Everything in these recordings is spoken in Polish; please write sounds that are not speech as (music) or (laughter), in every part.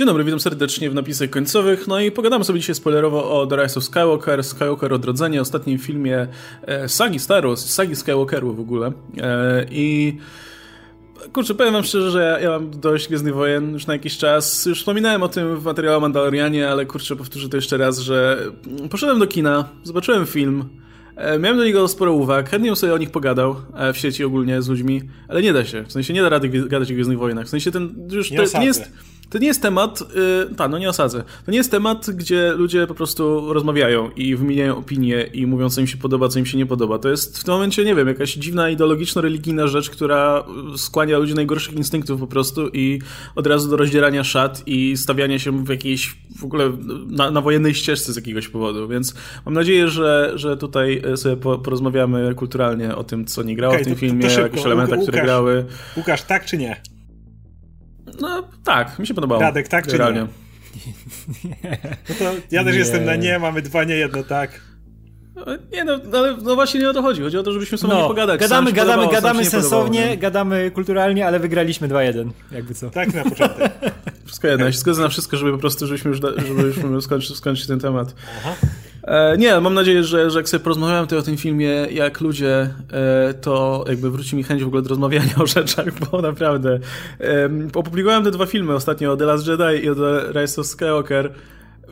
Dzień dobry, witam serdecznie w napisach końcowych. No i pogadamy sobie dzisiaj spoilerowo o The Rise of Skywalker, Skywalker Odrodzenie, ostatnim filmie e, sagi Star Wars, sagi Skywalkeru w ogóle. E, I kurczę, powiem wam szczerze, że ja, ja mam dość Gwiezdnych Wojen już na jakiś czas. Już wspominałem o tym w materiale o Mandalorianie, ale kurczę, powtórzę to jeszcze raz, że poszedłem do kina, zobaczyłem film, e, Miałem do niego sporo uwag, chętnie bym sobie o nich pogadał e, w sieci ogólnie z ludźmi, ale nie da się. W sensie nie da rady gadać o Gwiezdnych Wojnach. W sensie ten już Nie to, nie jest. To nie jest temat, yy, tak, no nie osadzę. To nie jest temat, gdzie ludzie po prostu rozmawiają i wymieniają opinie i mówią, co im się podoba, co im się nie podoba. To jest w tym momencie, nie wiem, jakaś dziwna ideologiczno-religijna rzecz, która skłania ludzi najgorszych instynktów po prostu i od razu do rozdzierania szat i stawiania się w jakiejś w ogóle na, na wojennej ścieżce z jakiegoś powodu. Więc mam nadzieję, że, że tutaj sobie po, porozmawiamy kulturalnie o tym, co nie grało Okej, w tym to- to- filmie, to o szybko. jakichś elementach, Łukasz. które grały. Łukasz, tak czy nie? No tak, mi się podobało. Radek, tak czy nie? Generalnie. No to ja też Nie. jestem na nie, mamy dwa nie, jedno tak. Nie no, ale no właśnie nie o to chodzi. Chodzi o to, żebyśmy sobie mogli pogadać. gadamy, gadamy, podobało, gadamy nie sensownie, podobało, nie? gadamy kulturalnie, ale wygraliśmy 2-1, jakby co. Tak na początek. (laughs) Wszystko jedno, ja się zgodzę na wszystko, żeby po prostu, żebyśmy już, da, żebyśmy skończyć, skończyć ten temat. Aha. E, nie, mam nadzieję, że, że jak sobie porozmawiałem tutaj o tym filmie, jak ludzie, e, to jakby wróci mi chęć w ogóle do rozmawiania o rzeczach, (laughs) bo naprawdę. Opublikowałem te dwa filmy ostatnio, o The Last Jedi i o The Rise of Skywalker.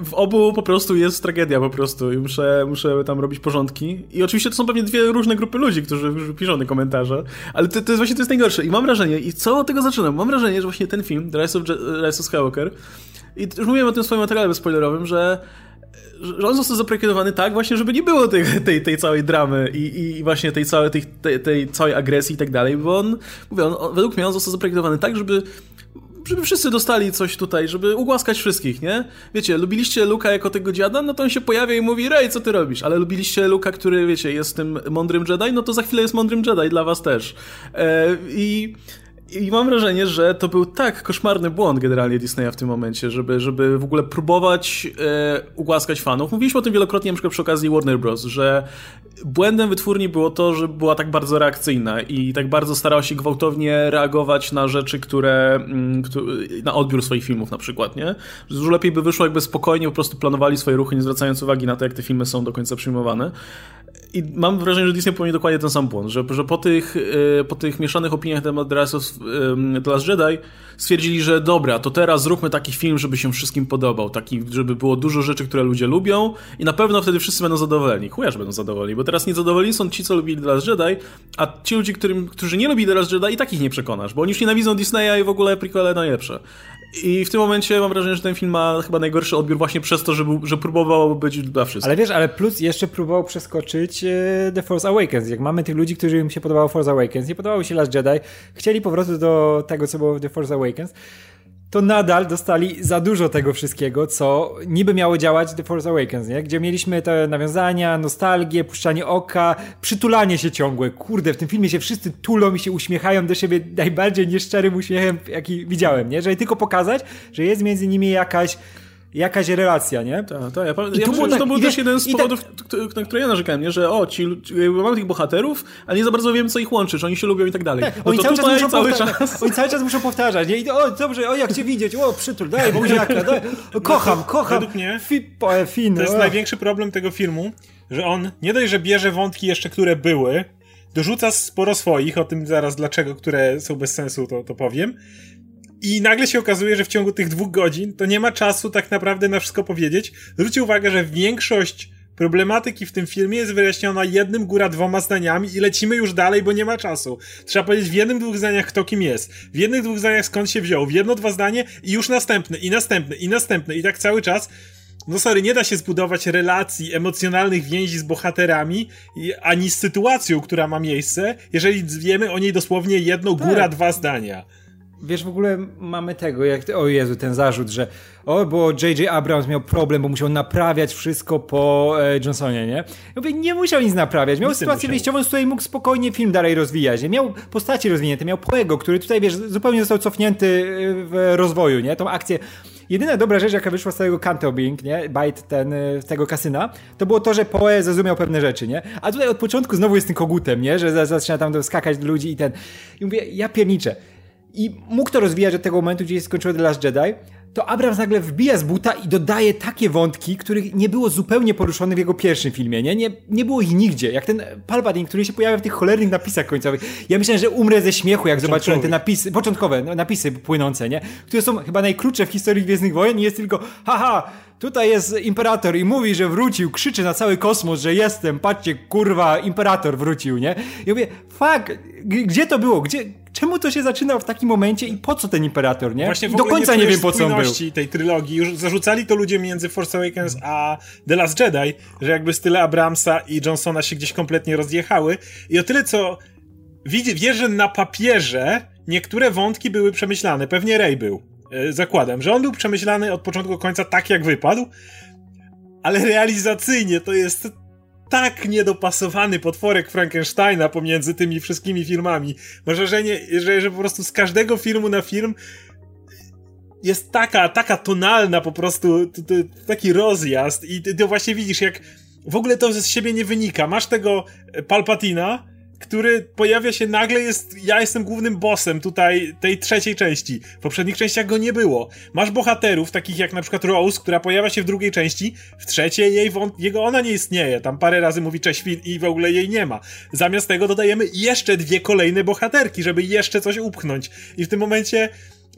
W obu po prostu jest tragedia po prostu i muszę, muszę tam robić porządki. I oczywiście to są pewnie dwie różne grupy ludzi, którzy, którzy piszą te komentarze, ale to, to jest właśnie to jest najgorsze. I mam wrażenie, i co od tego zaczynam? Mam wrażenie, że właśnie ten film, The Rise of, Je- Rise of Skywalker, i już mówiłem o tym w swoim materiale spoilerowym, że że on został zaprojektowany tak właśnie, żeby nie było tej, tej, tej całej dramy i, i właśnie tej całej, tej, tej, tej całej agresji i tak dalej, bo on, mówię, on, on, według mnie on został zaprojektowany tak, żeby żeby wszyscy dostali coś tutaj, żeby ugłaskać wszystkich, nie? Wiecie, lubiliście Luka jako tego dziada, no to on się pojawia i mówi, Rej, co ty robisz? Ale lubiliście Luka, który, wiecie, jest tym mądrym Jedi, no to za chwilę jest mądrym Jedi dla was też. E, I... I mam wrażenie, że to był tak koszmarny błąd generalnie Disneya w tym momencie, żeby, żeby w ogóle próbować e, ugłaskać fanów. Mówiliśmy o tym wielokrotnie przykład przy okazji Warner Bros., że błędem wytwórni było to, że była tak bardzo reakcyjna i tak bardzo starała się gwałtownie reagować na rzeczy, które, mm, na odbiór swoich filmów na przykład, nie? Dużo lepiej by wyszło, jakby spokojnie po prostu planowali swoje ruchy, nie zwracając uwagi na to, jak te filmy są do końca przyjmowane. I mam wrażenie, że Disney popełnił dokładnie ten sam błąd, że, że po, tych, e, po tych mieszanych opiniach na temat The of em, The Last Jedi stwierdzili, że dobra, to teraz zróbmy taki film, żeby się wszystkim podobał, taki, żeby było dużo rzeczy, które ludzie lubią i na pewno wtedy wszyscy będą zadowoleni. Że będą zadowoleni, bo teraz niezadowoleni są ci, co lubili The Last Jedi, a ci ludzie, którym, którzy nie lubili The Last Jedi i takich nie przekonasz, bo oni już nienawidzą Disneya i w ogóle prequele najlepsze. I w tym momencie mam wrażenie, że ten film ma chyba najgorszy odbiór właśnie przez to, że, był, że próbował być dla wszystkich. Ale wiesz, ale plus jeszcze próbował przeskoczyć e, The Force Awakens. Jak mamy tych ludzi, którym im się podobało Force Awakens, nie podobało się Last Jedi, chcieli powrotu do tego, co było w The Force Awakens, to nadal dostali za dużo tego wszystkiego, co niby miało działać The Force Awakens, nie? Gdzie mieliśmy te nawiązania, nostalgię, puszczanie oka, przytulanie się ciągłe. Kurde, w tym filmie się wszyscy tulą i się uśmiechają do siebie najbardziej nieszczerym uśmiechem, jaki widziałem, nie? Żeby tylko pokazać, że jest między nimi jakaś jakaś relacja, nie? Tak, tak. Ja, ja myślę, było że to tak- był też tak- jeden z tak- powodów, k- na które ja narzekałem, nie? że o, ci, mamy tych bohaterów, ale nie za bardzo wiemy, co ich łączy, że oni się lubią i tak dalej. No Oni cały czas, muszą cały powtarzać, czas... oni cały czas muszą powtarzać, nie? I o, dobrze, o, jak cię widzieć, o, przytul, daj buziaka, (laughs) daj, o, kocham, kocham. według mnie e, fin, To jest o. największy problem tego filmu, że on nie dość, że bierze wątki jeszcze, które były, dorzuca sporo swoich, o tym zaraz dlaczego, które są bez sensu, to, to powiem. I nagle się okazuje, że w ciągu tych dwóch godzin to nie ma czasu tak naprawdę na wszystko powiedzieć. Zwróćcie uwagę, że większość problematyki w tym filmie jest wyjaśniona jednym, góra dwoma zdaniami i lecimy już dalej, bo nie ma czasu. Trzeba powiedzieć w jednym, dwóch zdaniach kto kim jest, w jednych, dwóch zdaniach skąd się wziął, w jedno, dwa zdanie i już następny, i następny, i następny i tak cały czas. No sorry, nie da się zbudować relacji, emocjonalnych więzi z bohaterami, ani z sytuacją, która ma miejsce, jeżeli wiemy o niej dosłownie jedno, góra dwa zdania. Wiesz, w ogóle mamy tego, jak, o Jezu, ten zarzut, że o, bo J.J. Abrams miał problem, bo musiał naprawiać wszystko po e, Johnsonie, nie? Ja mówię, nie musiał nic naprawiać, miał Nic sytuację wyjściową, z której mógł spokojnie film dalej rozwijać, nie? Miał postacie rozwinięte, miał Poego, który tutaj, wiesz, zupełnie został cofnięty e, w rozwoju, nie? Tą akcję Jedyna dobra rzecz, jaka wyszła z tego Canto Bing, nie? Bite ten, y, tego kasyna, to było to, że Poe zrozumiał pewne rzeczy, nie? A tutaj od początku znowu jest tym kogutem, nie? Że za- zaczyna tam skakać do ludzi i ten. I mówię, ja pierniczę. I mógł to rozwijać od tego momentu, gdzie się skończyło The Last Jedi, to Abrams nagle wbija z buta i dodaje takie wątki, których nie było zupełnie poruszonych w jego pierwszym filmie, nie? Nie, nie było ich nigdzie. Jak ten Palpatine, który się pojawia w tych cholernych napisach końcowych. Ja myślałem, że umrę ze śmiechu, jak zobaczyłem te napisy, początkowe no, napisy płynące, nie? Które są chyba najkrótsze w historii Gwiezdnych Wojen i jest tylko haha, tutaj jest imperator i mówi, że wrócił, krzyczy na cały kosmos, że jestem, patrzcie, kurwa, imperator wrócił, nie? I mówię, fuck, gdzie to było? Gdzie, czemu to się zaczyna w takim momencie i po co ten imperator, nie? Właśnie do końca nie, nie wiem po co on był. tej trylogii. Już zarzucali to ludzie między Force Awakens a The Last Jedi, że jakby style Abramsa i Johnsona się gdzieś kompletnie rozjechały. I o tyle co widzę, że na papierze niektóre wątki były przemyślane. Pewnie Rey był. E, zakładam, że on był przemyślany od początku do końca tak, jak wypadł, ale realizacyjnie to jest tak niedopasowany potworek Frankensteina pomiędzy tymi wszystkimi filmami. Mam wrażenie, że, że po prostu z każdego filmu na film jest taka, taka tonalna po prostu, taki rozjazd i ty właśnie widzisz, jak w ogóle to z siebie nie wynika. Masz tego Palpatina, który pojawia się nagle, jest, ja jestem głównym bossem tutaj tej trzeciej części. W poprzednich częściach go nie było. Masz bohaterów, takich jak na przykład Rose, która pojawia się w drugiej części, w trzeciej jej jego ona nie istnieje. Tam parę razy mówi cześć i w ogóle jej nie ma. Zamiast tego dodajemy jeszcze dwie kolejne bohaterki, żeby jeszcze coś upchnąć. I w tym momencie,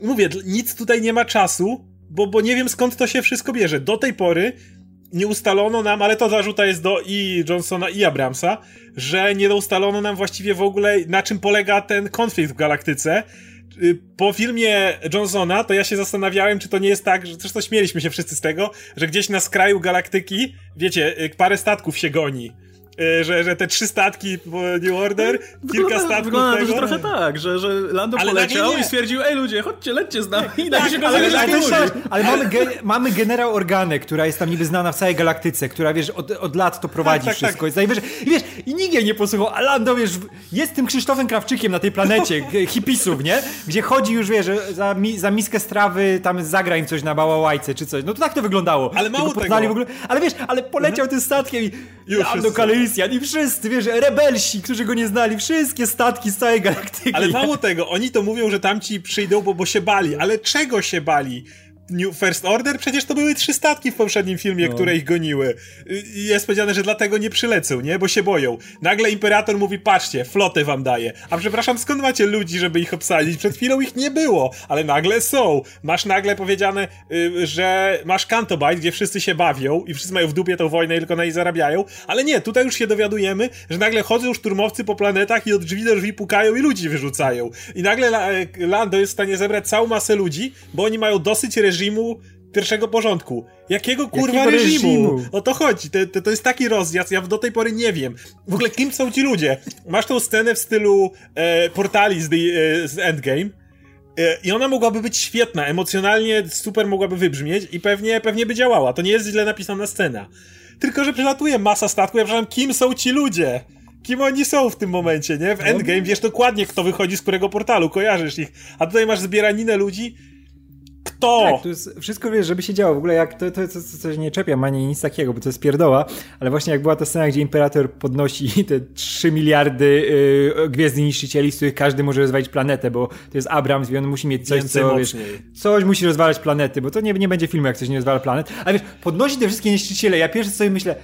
mówię, nic tutaj nie ma czasu, bo, bo nie wiem skąd to się wszystko bierze. Do tej pory nie ustalono nam, ale to zarzuta jest do i Johnsona i Abramsa, że nie ustalono nam właściwie w ogóle na czym polega ten konflikt w galaktyce. Y, po filmie Johnsona to ja się zastanawiałem, czy to nie jest tak, że zresztą śmieliśmy się wszyscy z tego, że gdzieś na skraju galaktyki, wiecie, y, parę statków się goni że, że te trzy statki New Order, kilka wygląda, statków wygląda tego. trochę tak, że, że Lando ale poleciał i stwierdził, ej ludzie, chodźcie, lećcie z nami i tak, się go ale, ale, ale, ale mamy, ge, mamy generał Organę, która jest tam niby znana w całej galaktyce, która wiesz, od, od lat to prowadzi tak, tak, wszystko. Tak. I, I wiesz, i nikt jej nie posłuchał, a Lando wiesz, jest tym Krzysztofem Krawczykiem na tej planecie (laughs) hipisów, nie? Gdzie chodzi już, wiesz, za, mi, za miskę strawy tam zagra im coś na bałałajce czy coś. No to tak to wyglądało. Ale mało tego. W ogóle, ale wiesz, ale poleciał mhm. tym statkiem i już Lando Calrissian i wszyscy, wiesz, rebelsi, którzy go nie znali, wszystkie statki z całej galaktyki. Ale mało tego, oni to mówią, że tamci przyjdą, bo, bo się bali, ale czego się bali? New First Order? Przecież to były trzy statki w poprzednim filmie, no. które ich goniły. I jest powiedziane, że dlatego nie przylecą, nie? Bo się boją. Nagle Imperator mówi, patrzcie, flotę wam daje. A przepraszam, skąd macie ludzi, żeby ich obsadzić? Przed chwilą ich nie było, ale nagle są. Masz nagle powiedziane, y, że masz Cantobite, gdzie wszyscy się bawią i wszyscy mają w dupie tą wojnę i tylko na niej zarabiają, ale nie, tutaj już się dowiadujemy, że nagle chodzą szturmowcy po planetach i od drzwi do drzwi pukają i ludzi wyrzucają. I nagle Lando jest w stanie zebrać całą masę ludzi, bo oni mają dosyć reżimu reżimu pierwszego porządku. Jakiego kurwa Jakiego reżimu? reżimu? O to chodzi. To, to, to, jest taki rozjazd, ja do tej pory nie wiem. W ogóle kim są ci ludzie? Masz tą scenę w stylu e, portali z, the, e, z Endgame. E, I ona mogłaby być świetna, emocjonalnie super mogłaby wybrzmieć i pewnie, pewnie by działała. To nie jest źle napisana scena. Tylko, że przelatuje masa statku, ja przepraszam, kim są ci ludzie? Kim oni są w tym momencie, nie? W Endgame wiesz dokładnie, kto wychodzi z którego portalu, kojarzysz ich. A tutaj masz zbieraninę ludzi, kto? Tak, to jest wszystko, wiesz, żeby się działo. W ogóle jak to, to, to, to coś nie czepiam, ani nic takiego, bo to jest pierdoła, ale właśnie jak była ta scena, gdzie Imperator podnosi (laughs) te 3 miliardy yy, gwiezdnych niszczycieli, z których każdy może rozwalić planetę, bo to jest Abrams i on musi mieć coś, co, wiesz, coś musi rozwalać planety, bo to nie, nie będzie filmu, jak coś nie rozwala planet. Ale wiesz, podnosi te wszystkie niszczyciele, ja pierwsze sobie myślę,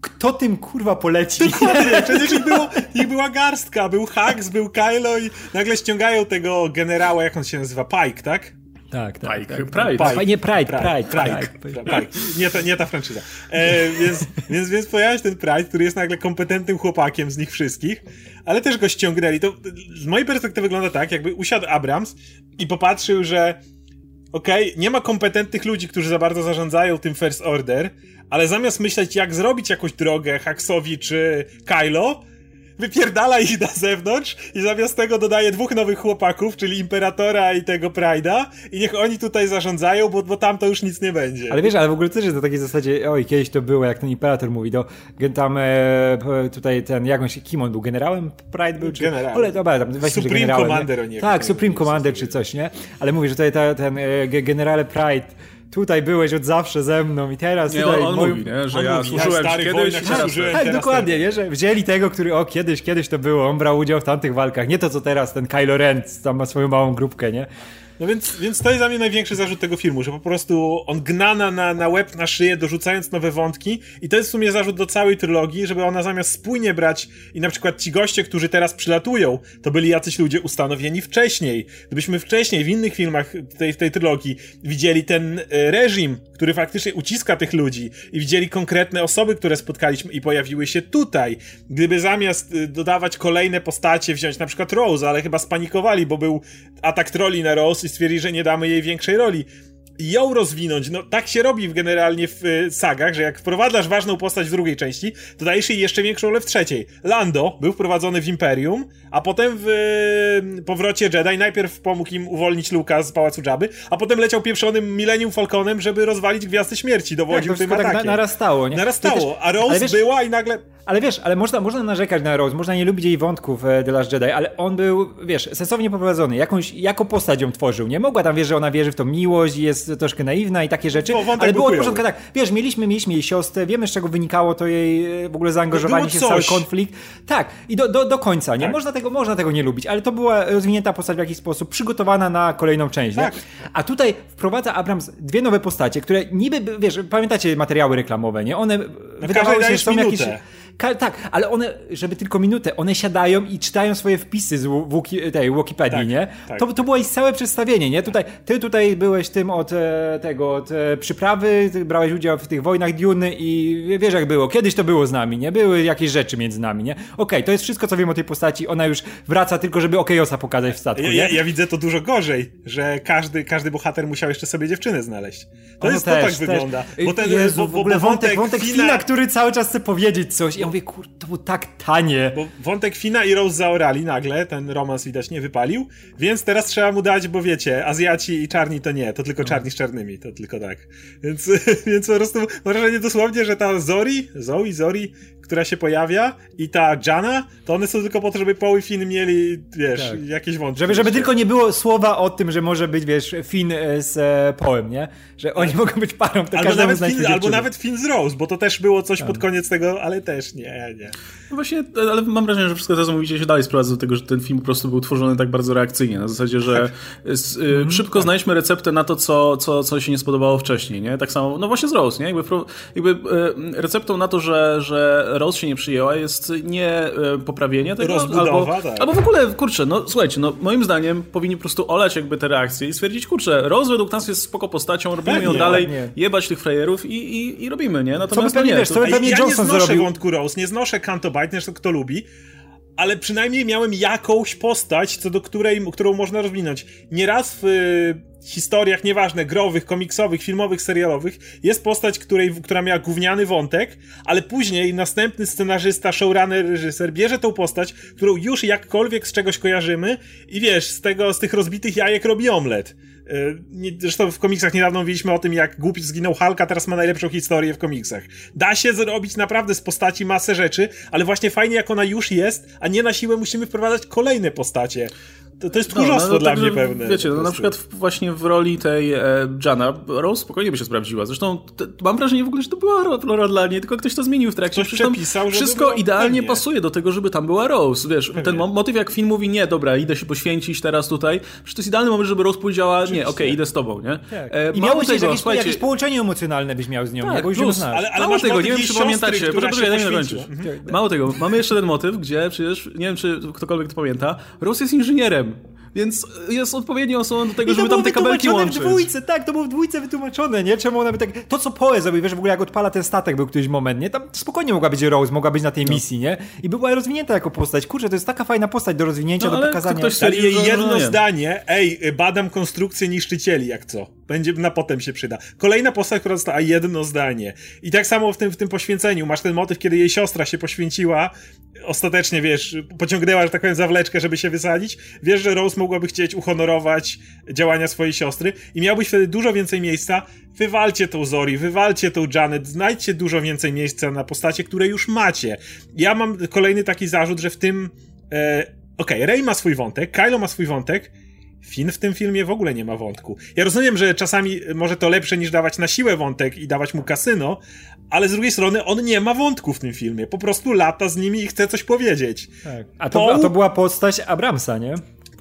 kto tym kurwa poleci? Dokładnie, przecież ich, było, ich była garstka, był Hux, był Kylo i nagle ściągają tego generała, jak on się nazywa, Pike, tak? Tak, tak. Pike. tak. Pride. Pike. Nie, Pride, Pride. Pride. Pride. Pride. Nie, ta, nie ta franczyza. E, więc, więc, więc pojawia się ten Pride, który jest nagle kompetentnym chłopakiem z nich wszystkich, ale też go ściągnęli. To z mojej perspektywy wygląda tak, jakby usiadł Abrams i popatrzył, że okej, okay, nie ma kompetentnych ludzi, którzy za bardzo zarządzają tym First Order, ale zamiast myśleć, jak zrobić jakąś drogę Haxowi czy Kylo, wypierdala ich na zewnątrz i zamiast tego dodaje dwóch nowych chłopaków, czyli Imperatora i tego Pride'a i niech oni tutaj zarządzają, bo, bo tam to już nic nie będzie. Ale wiesz, ale w ogóle też jest na takiej zasadzie, oj, kiedyś to było, jak ten Imperator mówi, to tam e, tutaj ten, jak on się, kim on był, generałem Pride był? Czy, Generał. Ale, dobra, tam, weźmy, Supreme Commander, o nie Tak, Supreme Commander czy coś, nie? Ale mówi, że tutaj ta, ten e, generale Pride tutaj byłeś od zawsze ze mną i teraz nie, tutaj... On, on moją... mówi, nie? że on ja mówi, służyłem ja kiedyś, teraz służyłem Tak, dokładnie, nie? że wzięli tego, który o, kiedyś, kiedyś to było, on brał udział w tamtych walkach, nie to co teraz, ten Kylo Ren tam ma swoją małą grupkę, nie? No więc, więc to jest dla mnie największy zarzut tego filmu, że po prostu on gnana na, na łeb, na szyję, dorzucając nowe wątki i to jest w sumie zarzut do całej trylogii, żeby ona zamiast spójnie brać i na przykład ci goście, którzy teraz przylatują, to byli jacyś ludzie ustanowieni wcześniej. Gdybyśmy wcześniej w innych filmach tej, tej trylogii widzieli ten e, reżim, który faktycznie uciska tych ludzi i widzieli konkretne osoby, które spotkaliśmy i pojawiły się tutaj. Gdyby zamiast e, dodawać kolejne postacie, wziąć na przykład Rose, ale chyba spanikowali, bo był atak troli na Rose i stwierdzili, że nie damy jej większej roli ją rozwinąć. No tak się robi generalnie w y, sagach, że jak wprowadzasz ważną postać w drugiej części, to dajesz jej jeszcze większą rolę w trzeciej. Lando był wprowadzony w Imperium, a potem w y, powrocie Jedi najpierw pomógł im uwolnić Luka z Pałacu Jabby, a potem leciał pieprzonym Millennium Falconem, żeby rozwalić Gwiazdy Śmierci, dowodził tak, tym tak atakiem. Na, narastało, nie? Narastało, a Rose wiesz, była i nagle... Ale wiesz, ale można, można narzekać na Rose, można nie lubić jej wątków e, The Last Jedi, ale on był, wiesz, sensownie poprowadzony, jakąś, jako postać ją tworzył, nie? Mogła tam, wiesz, że ona wierzy w tą miłość i jest troszkę naiwna i takie rzeczy, ale było od początku tak, wiesz, mieliśmy, mieliśmy jej siostrę, wiemy z czego wynikało to jej e, w ogóle zaangażowanie się w cały konflikt. Tak, i do, do, do końca, nie? Tak. Można, tego, można tego nie lubić, ale to była rozwinięta postać w jakiś sposób, przygotowana na kolejną część, tak. nie? A tutaj wprowadza Abrams dwie nowe postacie, które niby, wiesz, pamiętacie materiały reklamowe, nie? One no wydawały się, że są minutę. jakieś tak, ale one, żeby tylko minutę, one siadają i czytają swoje wpisy z Wiki, tej Wikipedii, tak, nie? Tak. To, to było ich całe przedstawienie, nie? Tutaj, ty tutaj byłeś tym od e, tego, od e, przyprawy, brałeś udział w tych wojnach Dune i wiesz jak było, kiedyś to było z nami, nie? Były jakieś rzeczy między nami, nie? Okej, okay, to jest wszystko, co wiem o tej postaci, ona już wraca tylko, żeby Okejosa pokazać w statku, ja, ja, ja, widzę to dużo gorzej, że każdy, każdy bohater musiał jeszcze sobie dziewczynę znaleźć. To jest, też, to tak też. wygląda. Bo ten, Jezu, bo, bo, w ogóle wątek, wątek Fina, Fina, który cały czas chce powiedzieć coś ja mówię, kur, to było tak tanie. Bo wątek Fina i Rose zaorali nagle, ten romans widać nie wypalił, więc teraz trzeba mu dać, bo wiecie, Azjaci i czarni to nie, to tylko no. czarni z czarnymi, to tylko tak. Więc, (laughs) więc po prostu wrażenie dosłownie, że ta Zori, Zoe, Zori, która się pojawia i ta Jana, to one są tylko po to, żeby Poły Finn mieli, wiesz, tak. jakieś wątki. Żeby, żeby tylko nie było słowa o tym, że może być, wiesz, Finn e, z e, Połem, nie? Że oni mogą być parą, to albo nawet, Finn, albo nawet Finn z Rose, bo to też było coś tak. pod koniec tego, ale też nie, nie. No właśnie, ale mam wrażenie, że wszystko to, co mówicie, się dalej sprowadza do tego, że ten film po prostu był tworzony tak bardzo reakcyjnie, na zasadzie, że tak. z, y, mm, szybko tak. znajdźmy receptę na to, co, co, co się nie spodobało wcześniej, nie? Tak samo, no właśnie z Rose, nie? Jakby, jakby y, receptą na to, że, że Rose się nie przyjęła jest nie e, poprawienie tego, albo, tak. albo w ogóle, kurczę, no słuchajcie, no moim zdaniem powinni po prostu olać jakby te reakcje i stwierdzić, kurczę, Rose według nas jest spoko postacią, robimy ją dalej, nie. jebać tych frajerów i, i, i robimy, nie? Natomiast co by pewnie, no nie, wiesz, to... ja nie znoszę zrobił. wątku Rose, nie znoszę Canto Bite, kto lubi, ale przynajmniej miałem jakąś postać, co do której, którą można rozwinąć. Nieraz w y, historiach, nieważne, growych, komiksowych, filmowych, serialowych, jest postać, której, która miała gówniany wątek, ale później następny scenarzysta, showrunner, reżyser bierze tą postać, którą już jakkolwiek z czegoś kojarzymy i wiesz, z tego, z tych rozbitych jajek robi omlet. Y, zresztą w komiksach niedawno mówiliśmy o tym, jak głupi zginął Hulk, a teraz ma najlepszą historię w komiksach. Da się zrobić naprawdę z postaci masę rzeczy, ale właśnie fajnie jak ona już jest, a nie na siłę musimy wprowadzać kolejne postacie. To, to jest tchórzostwo no, no, dla tak, mnie pewne. Wiecie, no, na przykład w, właśnie w roli tej e, Jana, Rose spokojnie by się sprawdziła. Zresztą te, mam wrażenie w ogóle, że to była rola dla niej, tylko ktoś to zmienił w trakcie. Ktoś przepisał, wszystko idealnie pewnie. pasuje do tego, żeby tam była Rose. Wiesz, pewnie. ten motyw jak film mówi, nie, dobra, idę się poświęcić teraz tutaj, przecież to jest idealny moment, żeby Rose powiedziała, nie, okej, okay, idę z tobą, nie? Tak. E, I miało tego, jakieś, słuchajcie... jakieś połączenie emocjonalne byś miał z nią, tak, bo plus, ale, ale mało tego, nie wiem, czy pamiętacie, poczekaj, daj mi dokończyć. Mało tego, mamy jeszcze ten motyw, gdzie przecież, nie wiem, czy ktokolwiek to pamięta, Rose jest inżynierem. Więc jest odpowiednią osobą do tego, I żeby tam te kabelki łączyć. w dwójce, tak, to było w dwójce wytłumaczone, nie? Czemu ona by tak... To, co Poe zrobił, wiesz, w ogóle jak odpala ten statek był któryś moment, nie? Tam spokojnie mogła być Rose, mogła być na tej no. misji, nie? I była rozwinięta jako postać. Kurczę, to jest taka fajna postać do rozwinięcia, no, do pokazania. Ktoś ale jej jedno zdanie, ej, badam konstrukcję niszczycieli, jak co. Będzie, na potem się przyda. Kolejna postać, która została jedno zdanie. I tak samo w tym, w tym poświęceniu. Masz ten motyw, kiedy jej siostra się poświęciła, ostatecznie, wiesz, pociągnęła, że tak powiem, zawleczkę, żeby się wysadzić. Wiesz, że Rose mogłaby chcieć uhonorować działania swojej siostry i miałbyś wtedy dużo więcej miejsca. Wywalcie tą Zori, wywalcie tą Janet, znajdźcie dużo więcej miejsca na postacie, które już macie. Ja mam kolejny taki zarzut, że w tym... E, Okej, okay, Rey ma swój wątek, Kylo ma swój wątek, Finn w tym filmie w ogóle nie ma wątku. Ja rozumiem, że czasami może to lepsze niż dawać na siłę wątek i dawać mu kasyno, ale z drugiej strony on nie ma wątku w tym filmie. Po prostu lata z nimi i chce coś powiedzieć. Tak. A to, a to była postać Abramsa, nie?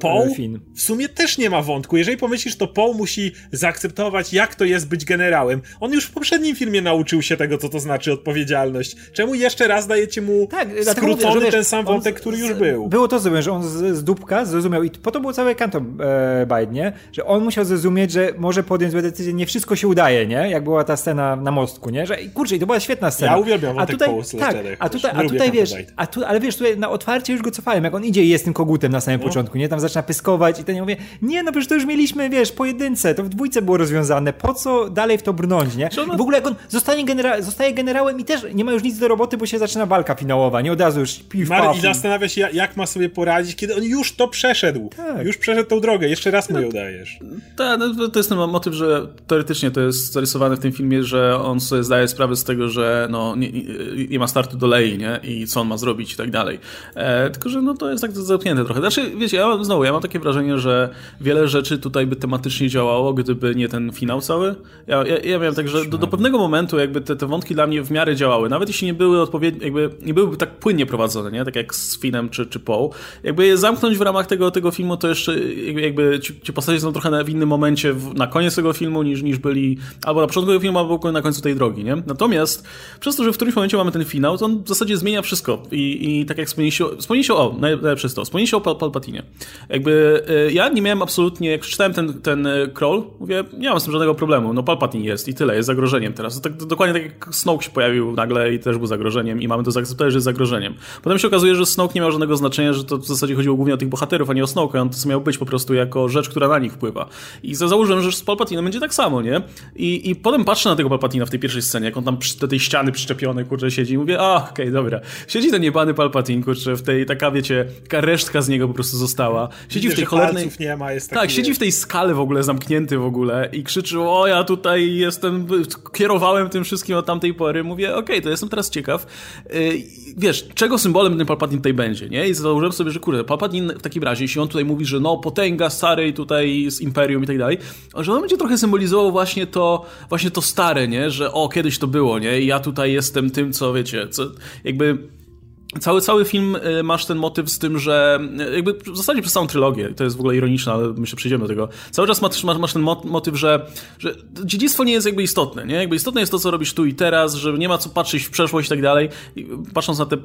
Paul Finn. w sumie też nie ma wątku. Jeżeli pomyślisz, to Paul musi zaakceptować, jak to jest być generałem. On już w poprzednim filmie nauczył się tego, co to znaczy odpowiedzialność. Czemu jeszcze raz dajecie mu Tak, mówię, skrócony że wiesz, ten sam wątek, który już był? Było to zrobione, że on z, z dupka zrozumiał i po to było całe kanto e, Bide, nie? Że on musiał zrozumieć, że może podjąć złe decyzje, nie wszystko się udaje, nie? Jak była ta scena na mostku, nie? Że kurczę, i to była świetna scena. Ja uwielbiam a tutaj, z tak, a tutaj, a tutaj wiesz, a tu, ale wiesz, tutaj na otwarcie już go cofałem, jak on idzie i jest tym kogutem na samym No. początku, nie? Tam zaczyna pyskować i ten ja mówię, nie, no przecież to już mieliśmy, wiesz, pojedynce, to w dwójce było rozwiązane, po co dalej w to brnąć, nie? W ogóle jak on zostanie, genera zostaje generałem i też nie ma już nic do roboty, bo się zaczyna walka finałowa, nie? Od razu już piw, Mar- I zastanawia się, jak- ma sobie poradzić, kiedy on już to przeszedł. Tak. Już przeszedł tą drogę, jeszcze raz mu ją dajesz. Tak, no, to- to jest ten motyw, że teoretycznie to jest zarysowany w tym filmie, że on sobie zdaje sprawę z tego, że no, nie, nie- nie ma startu do Lei, nie? I co on ma zrobić i tak dalej. E, tylko, że no, to jest tak zamknięte trochę. Znaczy, wiecie, ja mam, znowu, ja mam takie wrażenie, że wiele rzeczy tutaj by tematycznie działało, gdyby nie ten finał cały. Ja, ja, ja miałem tak, że do, do pewnego momentu jakby te, te wątki dla mnie w miarę działały. Nawet jeśli nie były odpowiednie, jakby nie byłyby tak płynnie prowadzone, nie? Tak jak z Finem czy, czy Paul. Jakby je zamknąć w ramach tego, tego filmu, to jeszcze jakby, ci, ci postacie są trochę na, w innym momencie w, na koniec tego filmu niż, niż byli albo na początku tego filmu, albo na końcu tej drogi, nie? Natomiast przez to, że w którymś momencie mamy ten finał, to on w zasadzie zmienia wszystko. I, i tak jak wspomnieliście, wspomnieliście o, naj- najlepsze to, wspomnieliście o Pal Palpatinie. Jakby y, ja nie miałem absolutnie, jak przeczytałem ten, ten y, crawl, mówię, nie mam z tym żadnego problemu, no Palpatine jest i tyle, jest zagrożeniem teraz. To tak, to dokładnie tak jak Snoke się pojawił nagle i też był zagrożeniem i mamy to zaakceptować, że jest zagrożeniem. Potem się okazuje, że Snoke nie miał żadnego znaczenia, że to w zasadzie chodziło głównie o tych bohaterów, a nie o Snoke, on to miał być po prostu jako rzecz, która na nich wpływa. I za- założyłem, że z Palpatinem będzie tak samo, nie? I, I potem patrzę na tego Palpatina w tej pierwszej scenie, jak on tam przy, do tej ściany przyczepiony, kurczę, siedzi i mówię, a, okej, dobra. Siedzi ten jebany Palpatin, kurczę, w tej, taka, wiecie, taka resztka z niego po prostu została. Siedzi Widzę, w tej cholernej... nie ma, jest taki Tak, siedzi w tej skale w ogóle, zamknięty w ogóle i krzyczy, o ja tutaj jestem, kierowałem tym wszystkim od tamtej pory. Mówię, okej, to jestem teraz ciekaw. Yy, wiesz, czego symbolem ten Palpatine tutaj będzie, nie? I założyłem sobie, że kurde, Palpatine w takim razie, jeśli on tutaj mówi, że no, potęga starej tutaj z Imperium i tak dalej, że on będzie trochę symbolizował właśnie to, właśnie to stare, nie? Że o, kiedyś to było, nie? I ja tutaj jestem tym, co, wiecie, co jakby... Cały, cały film y, masz ten motyw z tym, że y, jakby w zasadzie przez całą trylogię, to jest w ogóle ironiczne, ale myślę, przejdziemy do tego. Cały czas masz, masz, ten mot- motyw, że, że dziedzictwo nie jest jakby istotne, nie? Jakby istotne jest to, co robisz tu i teraz, że nie ma co patrzeć w przeszłość i tak dalej. Patrząc na te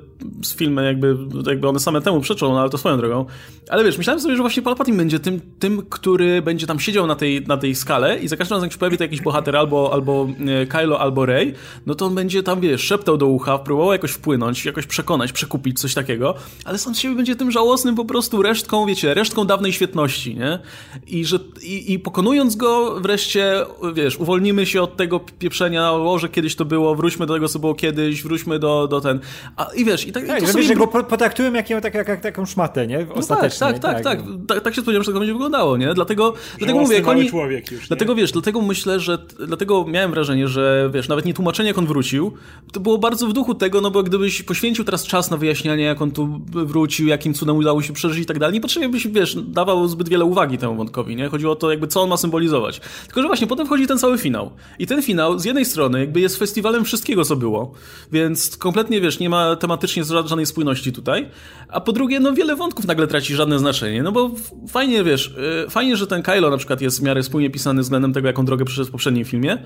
filmy, jakby, jakby one same temu przeczą, no ale to swoją drogą. Ale wiesz, myślałem sobie, że właśnie Palpatine będzie tym, tym który będzie tam siedział na tej, na tej skale i za każdym razem, jak się pojawi to jakiś bohater albo, albo e, Kylo, albo Rey, no to on będzie tam, wiesz, szeptał do ucha, próbował jakoś wpłynąć, jakoś przekonać, przekupić, coś takiego, ale sam z siebie będzie tym żałosnym po prostu resztką, wiecie, resztką dawnej świetności, nie? I, że, i, i pokonując go wreszcie, wiesz, uwolnimy się od tego pieprzenia, o, że kiedyś to było, wróćmy do tego, co było kiedyś, wróćmy do, do ten... A, I wiesz, i tak, i Tak, to sobie że go po- potraktują jak, jak, jak, jak taką szmatę, nie? no Ostatecznie. tak, tak, tak, tak, tak. Tak się spodziewałem, że to będzie wyglądało, nie? Dlatego, dlatego mówię, jak oni... człowiek już, nie? Dlatego wiesz, dlatego myślę, że dlatego miałem wrażenie, że wiesz, nawet nie tłumaczenie jak on wrócił, to było bardzo w duchu tego, no bo gdybyś poświęcił teraz czas na wyjaśnianie, jak on tu wrócił, jakim cudem udało się przeżyć i tak dalej, niepotrzebnie byś, wiesz, dawał zbyt wiele uwagi temu wątkowi, nie? Chodziło o to jakby co on ma symbolizować. Tylko, że właśnie potem wchodzi ten cały finał. I ten finał z jednej strony jakby jest festiwalem wszystkiego, co było, więc kompletnie, wiesz, nie ma tematycznie ża- żadnej spójności tutaj, a po drugie, no wiele wątków nagle traci żadne znaczenie, no bo fajnie, wiesz, yy, fajnie, że ten Kylo na przykład jest w miarę spójnie pisany względem tego, jaką drogę przeszedł w poprzednim filmie,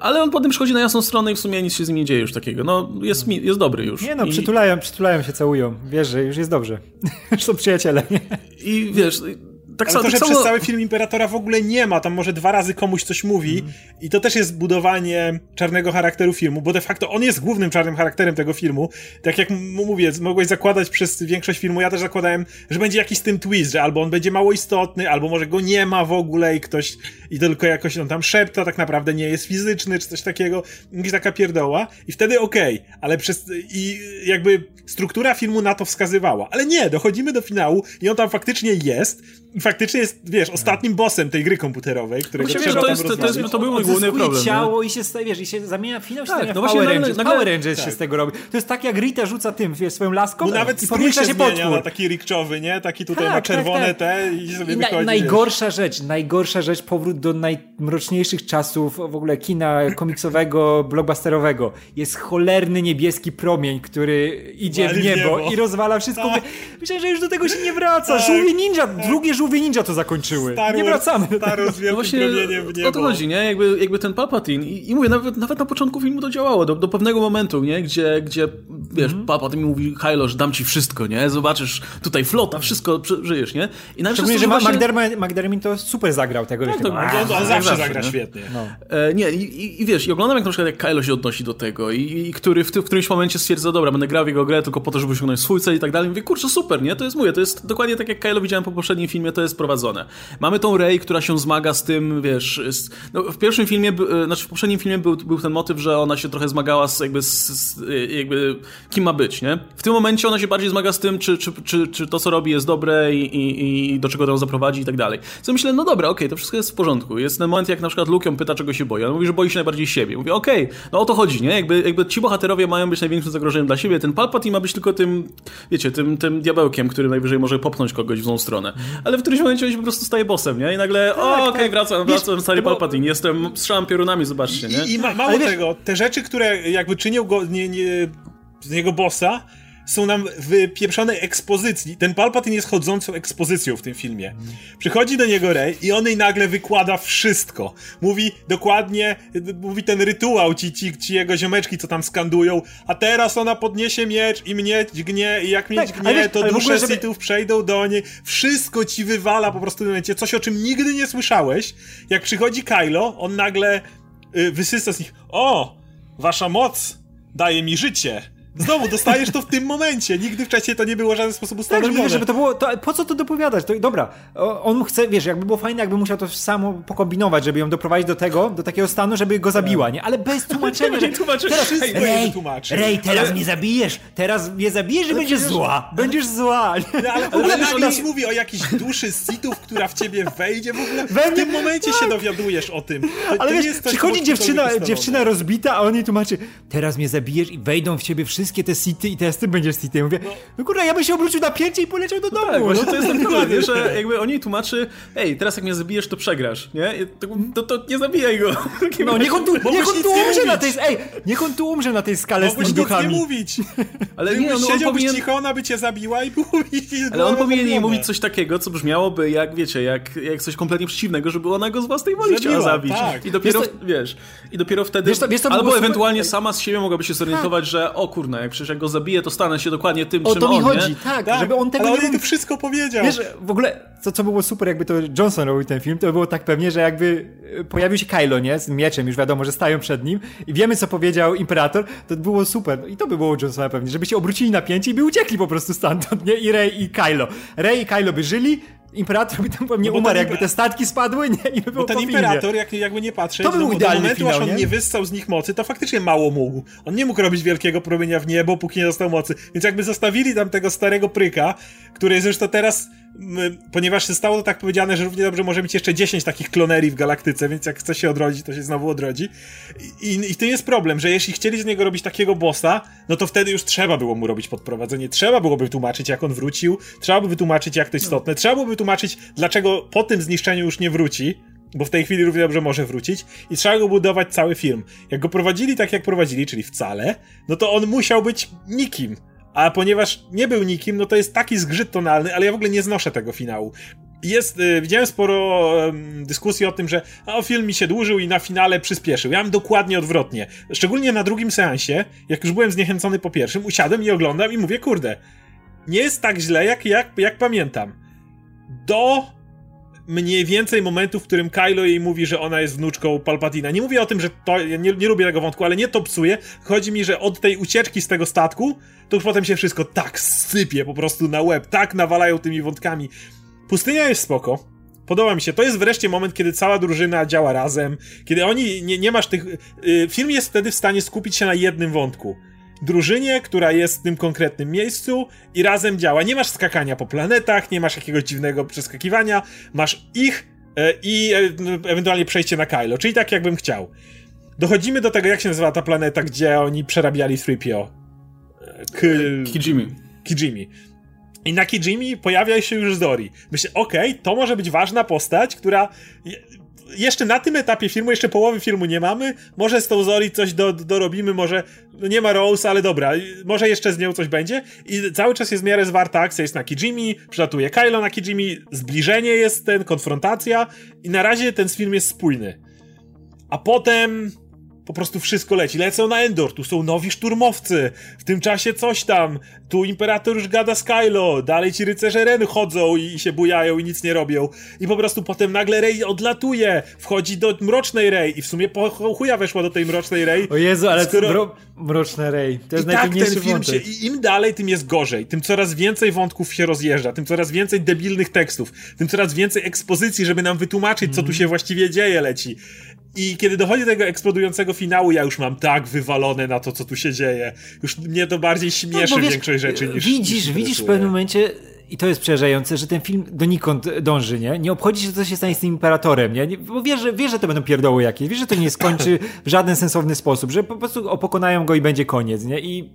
ale on potem przychodzi na jasną stronę i w sumie nic się z nim nie dzieje już takiego. No, jest, jest dobry już. Nie no, I, przytulają, przytulają się, całują. Wiesz, że już jest dobrze. już (laughs) są przyjaciele, nie? I wiesz, tak Ale samo... to, że tak przez samo... cały film Imperatora w ogóle nie ma, tam może dwa razy komuś coś mówi Mhm. i to też jest budowanie czarnego charakteru filmu, bo de facto on jest głównym czarnym charakterem tego filmu. Tak jak mówię, mogłeś zakładać przez większość filmu, ja też zakładałem, że będzie jakiś z tym twist, że albo on będzie mało istotny, albo może go nie ma w ogóle i ktoś i tylko jakoś on tam szepta, tak naprawdę nie jest fizyczny, czy coś takiego, jakaś taka pierdoła i wtedy okej, ale przez i jakby struktura filmu na to wskazywała, ale nie, dochodzimy do finału i on tam faktycznie jest i faktycznie jest, wiesz, ostatnim bossem tej gry komputerowej, którego Właśnie, trzeba wiesz, to tam jest- to jest- to był mój główny problem, ciało i się staje, wiesz, i się zamienia, finał się Tak, zamienia no właśnie Power Rangers. nagle- Power Rangers się tak. z tego robi. To jest tak jak Rita rzuca tym, wiesz, swoją laską Bo nawet i powiększa się się zmienia potwór. na taki rikczowy, nie? Taki tutaj Tak, ma tak, czerwone tak. te i sobie I na, wychodzi. najgorsza rzecz, najgorsza rzecz, powrót do najmroczniejszych czasów w ogóle kina komiksowego, blockbusterowego. Jest cholerny niebieski promień, który idzie Wali w w niebo, niebo. i rozwala wszystko. Tak. Myślę, że już do tego się nie wraca. Żółwie ninja, drugie żółwie żółwie ninja to zakończyły. Star nie wracamy. do Star tego. Wars z No wielkim właśnie promieniem w niebo. o to chodzi, nie? Jakby, jakby ten Palpatine i, i mówię, nawet, nawet na początku filmu to działało, do, do pewnego momentu, nie? Gdzie, gdzie wiesz, Mhm. Palpatine mówi Kylo, że dam ci wszystko, nie? Zobaczysz, tutaj flota, wszystko przeżyjesz, nie? I nawet Szczególnie, że właśnie- McDermott, McDermott to super zagrał tego. Tak, On, on zawsze zagra nie? świetnie. No. E, nie, i, i, i wiesz, i oglądam jak na przykład jak Kylo się odnosi do tego i, i który w, ty, w którymś momencie stwierdza, dobra, będę grał w jego grę tylko po to, żeby osiągnąć swój cel i tak dalej. Mówię, kurczę, super, nie? To jest, mówię, to jest dokładnie tak jak Kylo widziałem po poprzednim filmie, to jest prowadzone. Mamy tą Rey, która się zmaga z tym, wiesz, z, no, w pierwszym filmie, e, znaczy w poprzednim filmie był, był ten motyw, że ona się trochę zmagała z jakby, z, z, e, jakby kim ma być, nie? W tym momencie ona się bardziej zmaga z tym, czy, czy, czy, czy to, co robi jest dobre i, i, i do czego to zaprowadzi i tak dalej. Co myślę, no dobra, okej, to wszystko jest w porządku. Jest ten moment, jak na przykład Luke ją pyta, czego się boi. On mówi, że boi się najbardziej siebie. Mówię, okej, no o to chodzi, nie? Jakby, jakby ci bohaterowie mają być największym zagrożeniem dla siebie. Ten Palpatine ma być tylko tym, wiecie, tym, tym diabełkiem, który najwyżej może popchnąć kogoś w złą stronę. Ale w którymś momencie po prostu staje bossem, nie? I nagle, o, okej, tak. wracam, Wiesz, wracam, stary bo- Palpatine, jestem, strzelam piorunami, zobaczcie, nie? I, i ma, mało wiesz- tego, te rzeczy, które jakby czynią go nie, nie, z niego bossa, są nam w pieprzonej ekspozycji. Ten Palpatine jest chodzącą ekspozycją w tym filmie. Przychodzi do niego Rey i on jej nagle wykłada wszystko. Mówi dokładnie, mówi ten rytuał, ci, ci, ci jego ziomeczki, co tam skandują, a teraz ona podniesie miecz i mnie dźgnie, i jak mnie Tak, dźgnie, to dusze ogóle, żeby- Sithów przejdą do niej. Wszystko ci wywala po prostu w tym momencie, coś o czym nigdy nie słyszałeś. Jak przychodzi Kylo, on nagle y, wysysa z nich, o, wasza moc daje mi życie. Znowu dostajesz to w tym momencie. Nigdy wcześniej to nie było w żaden sposób Tak, żeby, ustanowione. żeby to było. To, po co to dopowiadać? To, dobra, on chce, wiesz, jakby było fajne, jakby musiał to samo pokombinować, żeby ją doprowadzić do tego, do takiego stanu, żeby go zabiła, nie? Ale bez tłumaczenia. (laughs) że Nie tłumaczysz. teraz, Wszystko jej Rej. Rej, teraz mnie zabijesz, teraz mnie zabijesz i będziesz zła. Będziesz zła. No, ale Ale ale oni- mówi o jakiejś duszy Sithów, która w ciebie wejdzie. W ogóle w tym momencie się dowiadujesz o tym. To, Ale to nie wiesz, przychodzi dziewczyna, dziewczyna rozbita, a on jej tłumaczy, teraz mnie zabijesz i wejdą w ciebie wszystkie te sity i teraz ty będziesz sity. Ja mówię, no, kurwa, ja bym się obrócił na pięcie i poleciał do domu. Tak, właśnie no. to jest ten problem, nie? że (laughs) jakby on jej tłumaczy, ej, teraz jak mnie zabijesz, to przegrasz, nie? To, to, to nie zabijaj go. (laughs) No, niech on tu, niech on tu umrze na mówić. tej, ej, niech on tu umrze na tej skale Mogłeś z tymi nie duchami. mówić. (laughs) Ale nie, on, on siedziałbyś powinien... cicho, ona by cię zabiła i byłoby Ale on powinien jej mówić coś takiego, co brzmiałoby jak, wiecie, jak, jak coś kompletnie przeciwnego, żeby ona go z własnej woli Zabiła, chciała zabić. tak. I dopiero, Wiesz co- wiesz, i dopiero wtedy, Wiesz co- wiesz co albo ewentualnie sama z siebie mogłaby się zorientować, że o kurna, jak przecież jak go zabiję, to stanę się dokładnie tym, O czym to mi on, chodzi, nie? tak, Tak, żeby on tego ale nie on mówił. to wszystko powiedział. Wiesz, w ogóle, co, co było super, jakby to Johnson robił ten film, to było tak pewnie, że jakby e, pojawił się Kylo, nie? Z mieczem, już wiadomo, że stają przed nim i wiemy, co powiedział Imperator, to było super. No I to by było Johnsona pewnie, żeby się obrócili na pięcie i by uciekli po prostu stamtąd, nie? I Rey i Kylo. Rey i Kylo by żyli, Imperator by tam pewnie No bo umarł, jakby te statki spadły, nie? I by było Bo ten po imperator, jak, jakby nie patrzeć, To by no, był do idealny momentu, aż finał, on nie? nie wyssał z nich mocy, to faktycznie mało mógł. On nie mógł robić wielkiego promienia w niebo, póki nie dostał mocy. Więc jakby zostawili tam tego starego pryka, który zresztą teraz, ponieważ zostało to tak powiedziane, że równie dobrze może mieć jeszcze 10 takich klonerii w galaktyce, więc jak chce się odrodzić, to się znowu odrodzi. I, i, I to jest problem, że jeśli chcieli z niego robić takiego bossa, no to wtedy już trzeba było mu robić podprowadzenie, trzeba byłoby wytłumaczyć, jak on wrócił, trzeba by wytłumaczyć, jak to istotne, trzeba byłoby wytłumaczyć, dlaczego po tym zniszczeniu już nie wróci, bo w tej chwili równie dobrze może wrócić i trzeba go budować cały film. Jak go prowadzili tak, jak prowadzili, czyli wcale, no to on musiał być nikim. A ponieważ nie był nikim, no to jest taki zgrzyt tonalny, ale ja w ogóle nie znoszę tego finału. Jest, y, widziałem sporo em, dyskusji o tym, że a, film mi się dłużył i na finale przyspieszył. Ja mam dokładnie odwrotnie. Szczególnie na drugim seansie, jak już byłem zniechęcony po pierwszym, usiadłem i oglądam i mówię, kurde, nie jest tak źle, jak, jak, jak pamiętam. Do mniej więcej momentu, w którym Kylo jej mówi, że ona jest wnuczką Palpatina. Nie mówię o tym, że to, ja nie, nie lubię tego wątku, ale nie to psuje. Chodzi mi, że od tej ucieczki z tego statku, to już potem się wszystko tak sypie po prostu na łeb, tak nawalają tymi wątkami. Pustynia jest spoko. Podoba mi się. To jest wreszcie moment, kiedy cała drużyna działa razem, kiedy oni, nie, nie masz tych... y, film jest wtedy w stanie skupić się na jednym wątku. Drużynie, która jest w tym konkretnym miejscu i razem działa. Nie masz skakania po planetach, nie masz jakiegoś dziwnego przeskakiwania, masz ich e, i e, ewentualnie przejście na Kylo, czyli tak jakbym chciał. Dochodzimy do tego, jak się nazywa ta planeta, gdzie oni przerabiali 3PO. E, K... Kijimi. Kijimi. I na Kijimi pojawia się już Zori. Myślę, okej, to może być ważna postać, która jeszcze na tym etapie filmu, jeszcze połowy filmu nie mamy, może z tą Zori coś do, dorobimy, może no nie ma Rose, ale dobra, może jeszcze z nią coś będzie i cały czas jest w miarę zwarta akcja, jest na Kijimi, przylatuje Kylo na Kijimi, zbliżenie jest ten, konfrontacja i na razie ten film jest spójny. A potem po prostu wszystko leci. Lecą na Endor, tu są nowi szturmowcy, w tym czasie coś tam, tu Imperator już gada z Kylo, dalej ci rycerze Ren chodzą i, się bujają i nic nie robią. I po prostu potem nagle Rey odlatuje, wchodzi do Mrocznej Rey i w sumie po chuja weszła do tej Mrocznej Rey. O Jezu, ale skoro... mro... Mroczne Rey, to jest I tak ten film się, i im dalej, tym jest gorzej, tym coraz więcej wątków się rozjeżdża, tym coraz więcej debilnych tekstów, tym coraz więcej ekspozycji, żeby nam wytłumaczyć, co tu mhm. się właściwie dzieje leci. I kiedy dochodzi do tego eksplodującego finału, ja już mam tak wywalone na to, co tu się dzieje. Już mnie to bardziej śmieszy no, wiesz, większość rzeczy niż. Widzisz, niż widzisz w pewnym momencie. I to jest przerażające, że ten film donikąd dąży, nie? Nie obchodzi się, co się stanie z tym imperatorem, nie? Bo wie, że, wie, że to będą pierdoły jakieś, wie, że to nie skończy w żaden sensowny sposób, że po prostu pokonają go i będzie koniec, nie? I,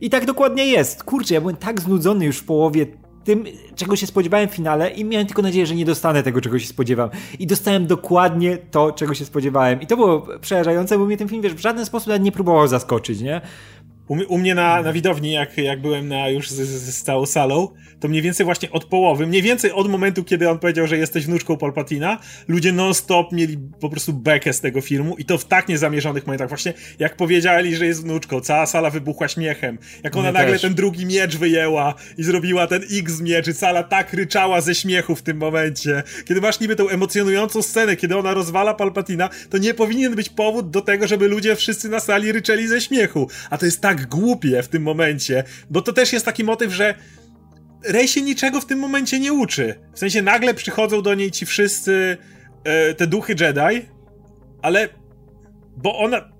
i tak dokładnie jest. Kurczę, ja byłem tak znudzony już w połowie tym, czego się spodziewałem w finale i miałem tylko nadzieję, że nie dostanę tego, czego się spodziewam. I dostałem dokładnie to, czego się spodziewałem. I to było przerażające, bo mnie ten film, wiesz, w żaden sposób nie próbował zaskoczyć, nie? U, u, mnie na, na widowni, jak, jak byłem na już z, z, całą salą, to mniej więcej właśnie od połowy, mniej więcej od momentu, kiedy on powiedział, że jesteś wnuczką Palpatina, ludzie non-stop mieli po prostu bekę z tego filmu i to w tak niezamierzonych momentach. Właśnie jak powiedzieli, że jest wnuczką, cała sala wybuchła śmiechem. Jak ona nagle też. ten drugi miecz wyjęła i zrobiła ten X miecz i sala tak ryczała ze śmiechu w tym momencie. Kiedy masz niby tą emocjonującą scenę, kiedy ona rozwala Palpatina, to nie powinien być powód do tego, żeby ludzie wszyscy na sali ryczeli ze śmiechu. A to jest tak tak głupie w tym momencie, bo to też jest taki motyw, że Rey się niczego w tym momencie nie uczy. W sensie nagle przychodzą do niej ci wszyscy e, te duchy Jedi, ale bo ona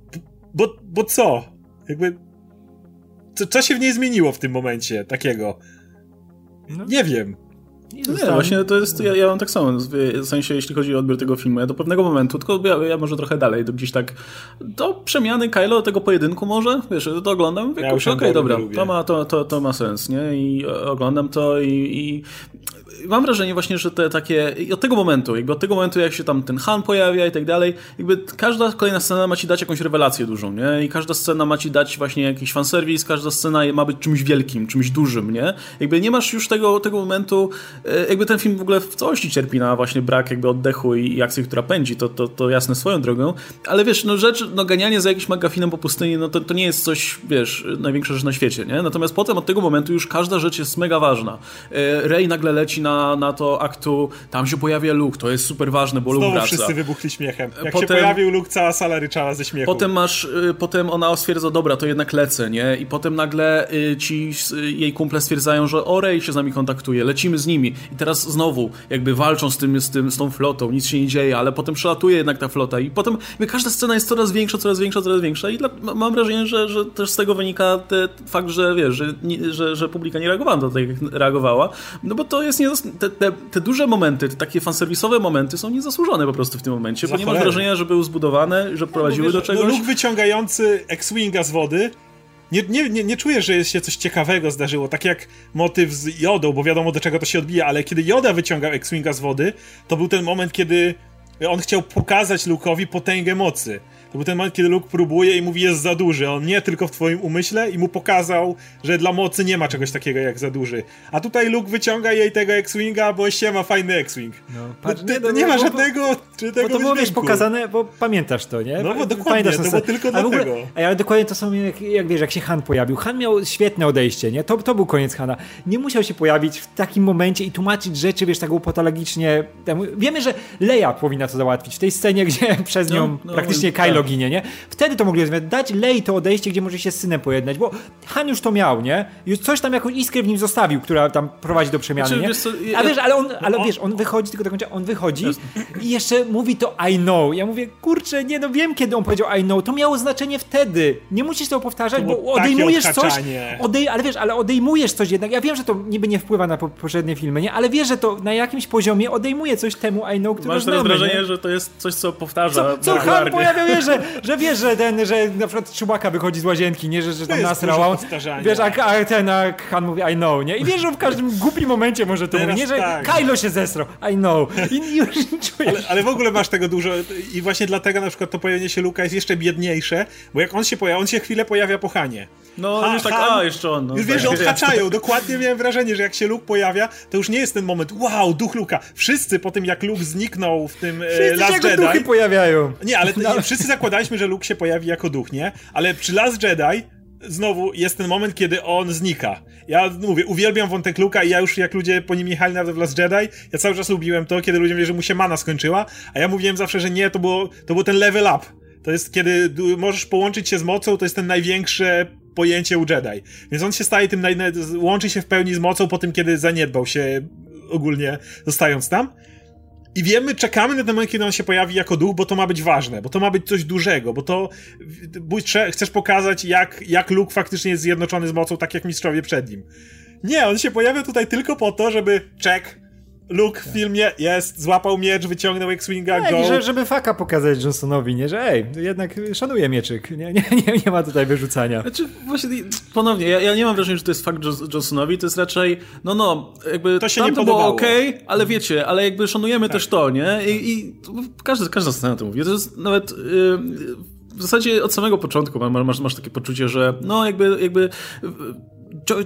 bo, bo co? Jakby co, co się w niej zmieniło w tym momencie takiego? No. Nie wiem. Nie, właśnie to jest, ja, ja mam tak samo, w sensie jeśli chodzi o odbiór tego filmu, ja do pewnego momentu, tylko ja, ja może trochę dalej, do gdzieś tak, do przemiany Kylo, tego pojedynku może, wiesz, to oglądam, mówię, ja okej, okay, dobra, to ma, to, to, to ma sens, nie, i oglądam to i, i mam wrażenie właśnie, że te takie, od tego momentu, jakby od tego momentu, jak się tam ten Han pojawia i tak dalej, jakby każda kolejna scena ma ci dać jakąś rewelację dużą, nie? I każda scena ma ci dać właśnie jakiś fanserwis, każda scena ma być czymś wielkim, czymś dużym, nie? Jakby nie masz już tego, tego momentu, e, jakby ten film w ogóle w całości cierpi na właśnie brak jakby oddechu i, i akcji, która pędzi, to, to, to jasne swoją drogą, ale wiesz, no rzecz, no ganianie za jakimś magafinem po pustyni, no to, to nie jest coś, wiesz, największa rzecz na świecie, nie? Natomiast potem od tego momentu już każda rzecz jest mega ważna. E, Rey nagle leci na na, to aktu, tam się pojawia Luke, to jest super ważne, bo Znowu Luke wraca. wszyscy wybuchli śmiechem. Jak potem, się pojawił Luke, cała sala ryczała ze śmiechu. Potem masz, y, potem ona stwierdza, dobra, to jednak lecę, nie? I potem nagle y, ci y, jej kumple stwierdzają, że Orej się z nami kontaktuje, lecimy z nimi. I teraz znowu jakby walczą z, tym, z, tym, z tą flotą, nic się nie dzieje, ale potem przelatuje jednak ta flota i potem jakby każda scena jest coraz większa, coraz większa, coraz większa i dla, mam wrażenie, że, że też z tego wynika te, fakt, że wiesz, że, że, że publika nie reagowała na to, tak jak reagowała, no bo to jest nie, te, te, te, duże momenty, te takie fanserwisowe momenty są niezasłużone po prostu w tym momencie, Za bo nie mam wrażenia, że były zbudowane, że prowadziły do czegoś. No, luk wyciągający X-Winga z wody nie, nie, nie, nie czujesz, że się coś ciekawego zdarzyło, tak jak motyw z Jodą, bo wiadomo do czego to się odbija, ale kiedy Joda wyciągał X-Winga z wody, to był ten moment, kiedy on chciał pokazać Luke'owi potęgę mocy. To był ten moment, kiedy Luke próbuje i mówi, jest za duży. On nie tylko w twoim umyśle i mu pokazał, że dla mocy nie ma czegoś takiego jak za duży. A tutaj Luke wyciąga jej tego X-Winga, bo się ma fajny X-Wing. No, patrz, nie, no, nie, ma żadnego czy tego Bo to było wiesz, pokazane, bo pamiętasz to, nie? No bo dokładnie, to było tylko ale dlatego. Ogóle, ale dokładnie to samo, jak, jak, wiesz, jak się Han pojawił. Han miał świetne odejście, nie? To, to był koniec Hana. Nie musiał się pojawić w takim momencie i tłumaczyć rzeczy, wiesz, tak patologicznie. Wiemy, że Leia powinna to załatwić. W tej scenie, (laughs) gdzie przez nią no, no, praktycznie Kylo tak. Ginie, nie? Wtedy to mogli rozwiązać. Dać Lei to odejście, gdzie może się z synem pojednać, bo Han już to miał, nie? Już coś tam, jakąś iskrę w nim zostawił, która tam prowadzi do przemiany, znaczy, nie? Wiesz co, ja, A wiesz, ale on, ale wiesz, on wychodzi, tylko do końca, on wychodzi i jeszcze mówi to I know. Ja mówię, kurczę, nie no wiem, kiedy on powiedział I know. To miało znaczenie wtedy. Nie musisz tego powtarzać, bo odejmujesz coś. Odej, ale wiesz, ale odejmujesz coś jednak. Ja wiem, że to niby nie wpływa na poprzednie filmy, nie? Ale wiesz, że to na jakimś poziomie odejmuje coś temu I know, które Masz teraz wrażenie, nie? że to jest coś, co powtarza. Co, co Han pojawia, wiesz, że, że wiesz, że ten, że na przykład Chewbacca wychodzi z łazienki, nie, że, że tam nasrał, wiesz, a, a ten a Han mówi I know, nie? I wiesz, że w każdym (laughs) głupim momencie może to Teraz mówi, nie, że tak. Kylo się zesrał, I know. I (laughs) już czujesz. Ale, ale w ogóle masz tego dużo i właśnie dlatego na przykład to pojawienie się Luka jest jeszcze biedniejsze, bo jak on się pojawia, on się chwilę pojawia po Hanie. No, Ha- już tak, Han- a, jeszcze on. No, Już wiesz, że tak, odhaczają. Dokładnie miałem wrażenie, że jak się Luke pojawia, to już nie jest ten moment, wow, duch Luka. Wszyscy po tym, jak Luke zniknął w tym e, Wszyscy się Last Jedi... duchy pojawiają. Nie, ale to, nie, wszyscy zakładaliśmy, że Luke się pojawi jako duch, nie? Ale przy Last Jedi znowu jest ten moment, kiedy on znika. Ja mówię, uwielbiam wątek Luka i ja już jak ludzie po nim jechali nawet w Last Jedi, ja cały czas lubiłem to, kiedy ludzie mówili, że mu się mana skończyła, a ja mówiłem zawsze, że nie, to było, to był ten level up. To jest kiedy możesz połączyć się z mocą, to jest ten największe pojęcie u Jedi. Więc on się staje tym, naj- łączy się w pełni z mocą po tym, kiedy zaniedbał się ogólnie zostając tam. I wiemy, czekamy na ten moment, kiedy on się pojawi jako duch, bo to ma być ważne, bo to ma być coś dużego, bo to bo chce- chcesz pokazać, jak, jak Luke faktycznie jest zjednoczony z mocą, tak jak mistrzowie przed nim. Nie, on się pojawia tutaj tylko po to, żeby check. Luke w filmie jest, złapał miecz, wyciągnął X-Winga, Tak, go. i że, żeby faka pokazać Johnsonowi, nie, że ej, jednak szanuję mieczyk, nie, nie, nie, nie ma tutaj wyrzucania. Znaczy, właśnie, ponownie, ja, ja nie mam wrażenia, że to jest fakt Johnsonowi, to jest raczej, no no, jakby To się tam nie to było podobało. okej, ale wiecie, ale jakby szanujemy też to, nie? I, i każdy, każda scena to mówi. To jest nawet... Yy, w zasadzie od samego początku ma- masz, masz takie poczucie, że no jakby, jakby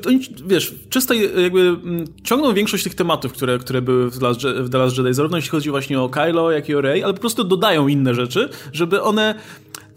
oni, wiesz, czysto jakby mm, ciągną większość tych tematów, które, które były w Last, w The Last Jedi, zarówno jeśli chodzi właśnie o Kylo, jak i o Rey, ale po prostu dodają inne rzeczy, żeby one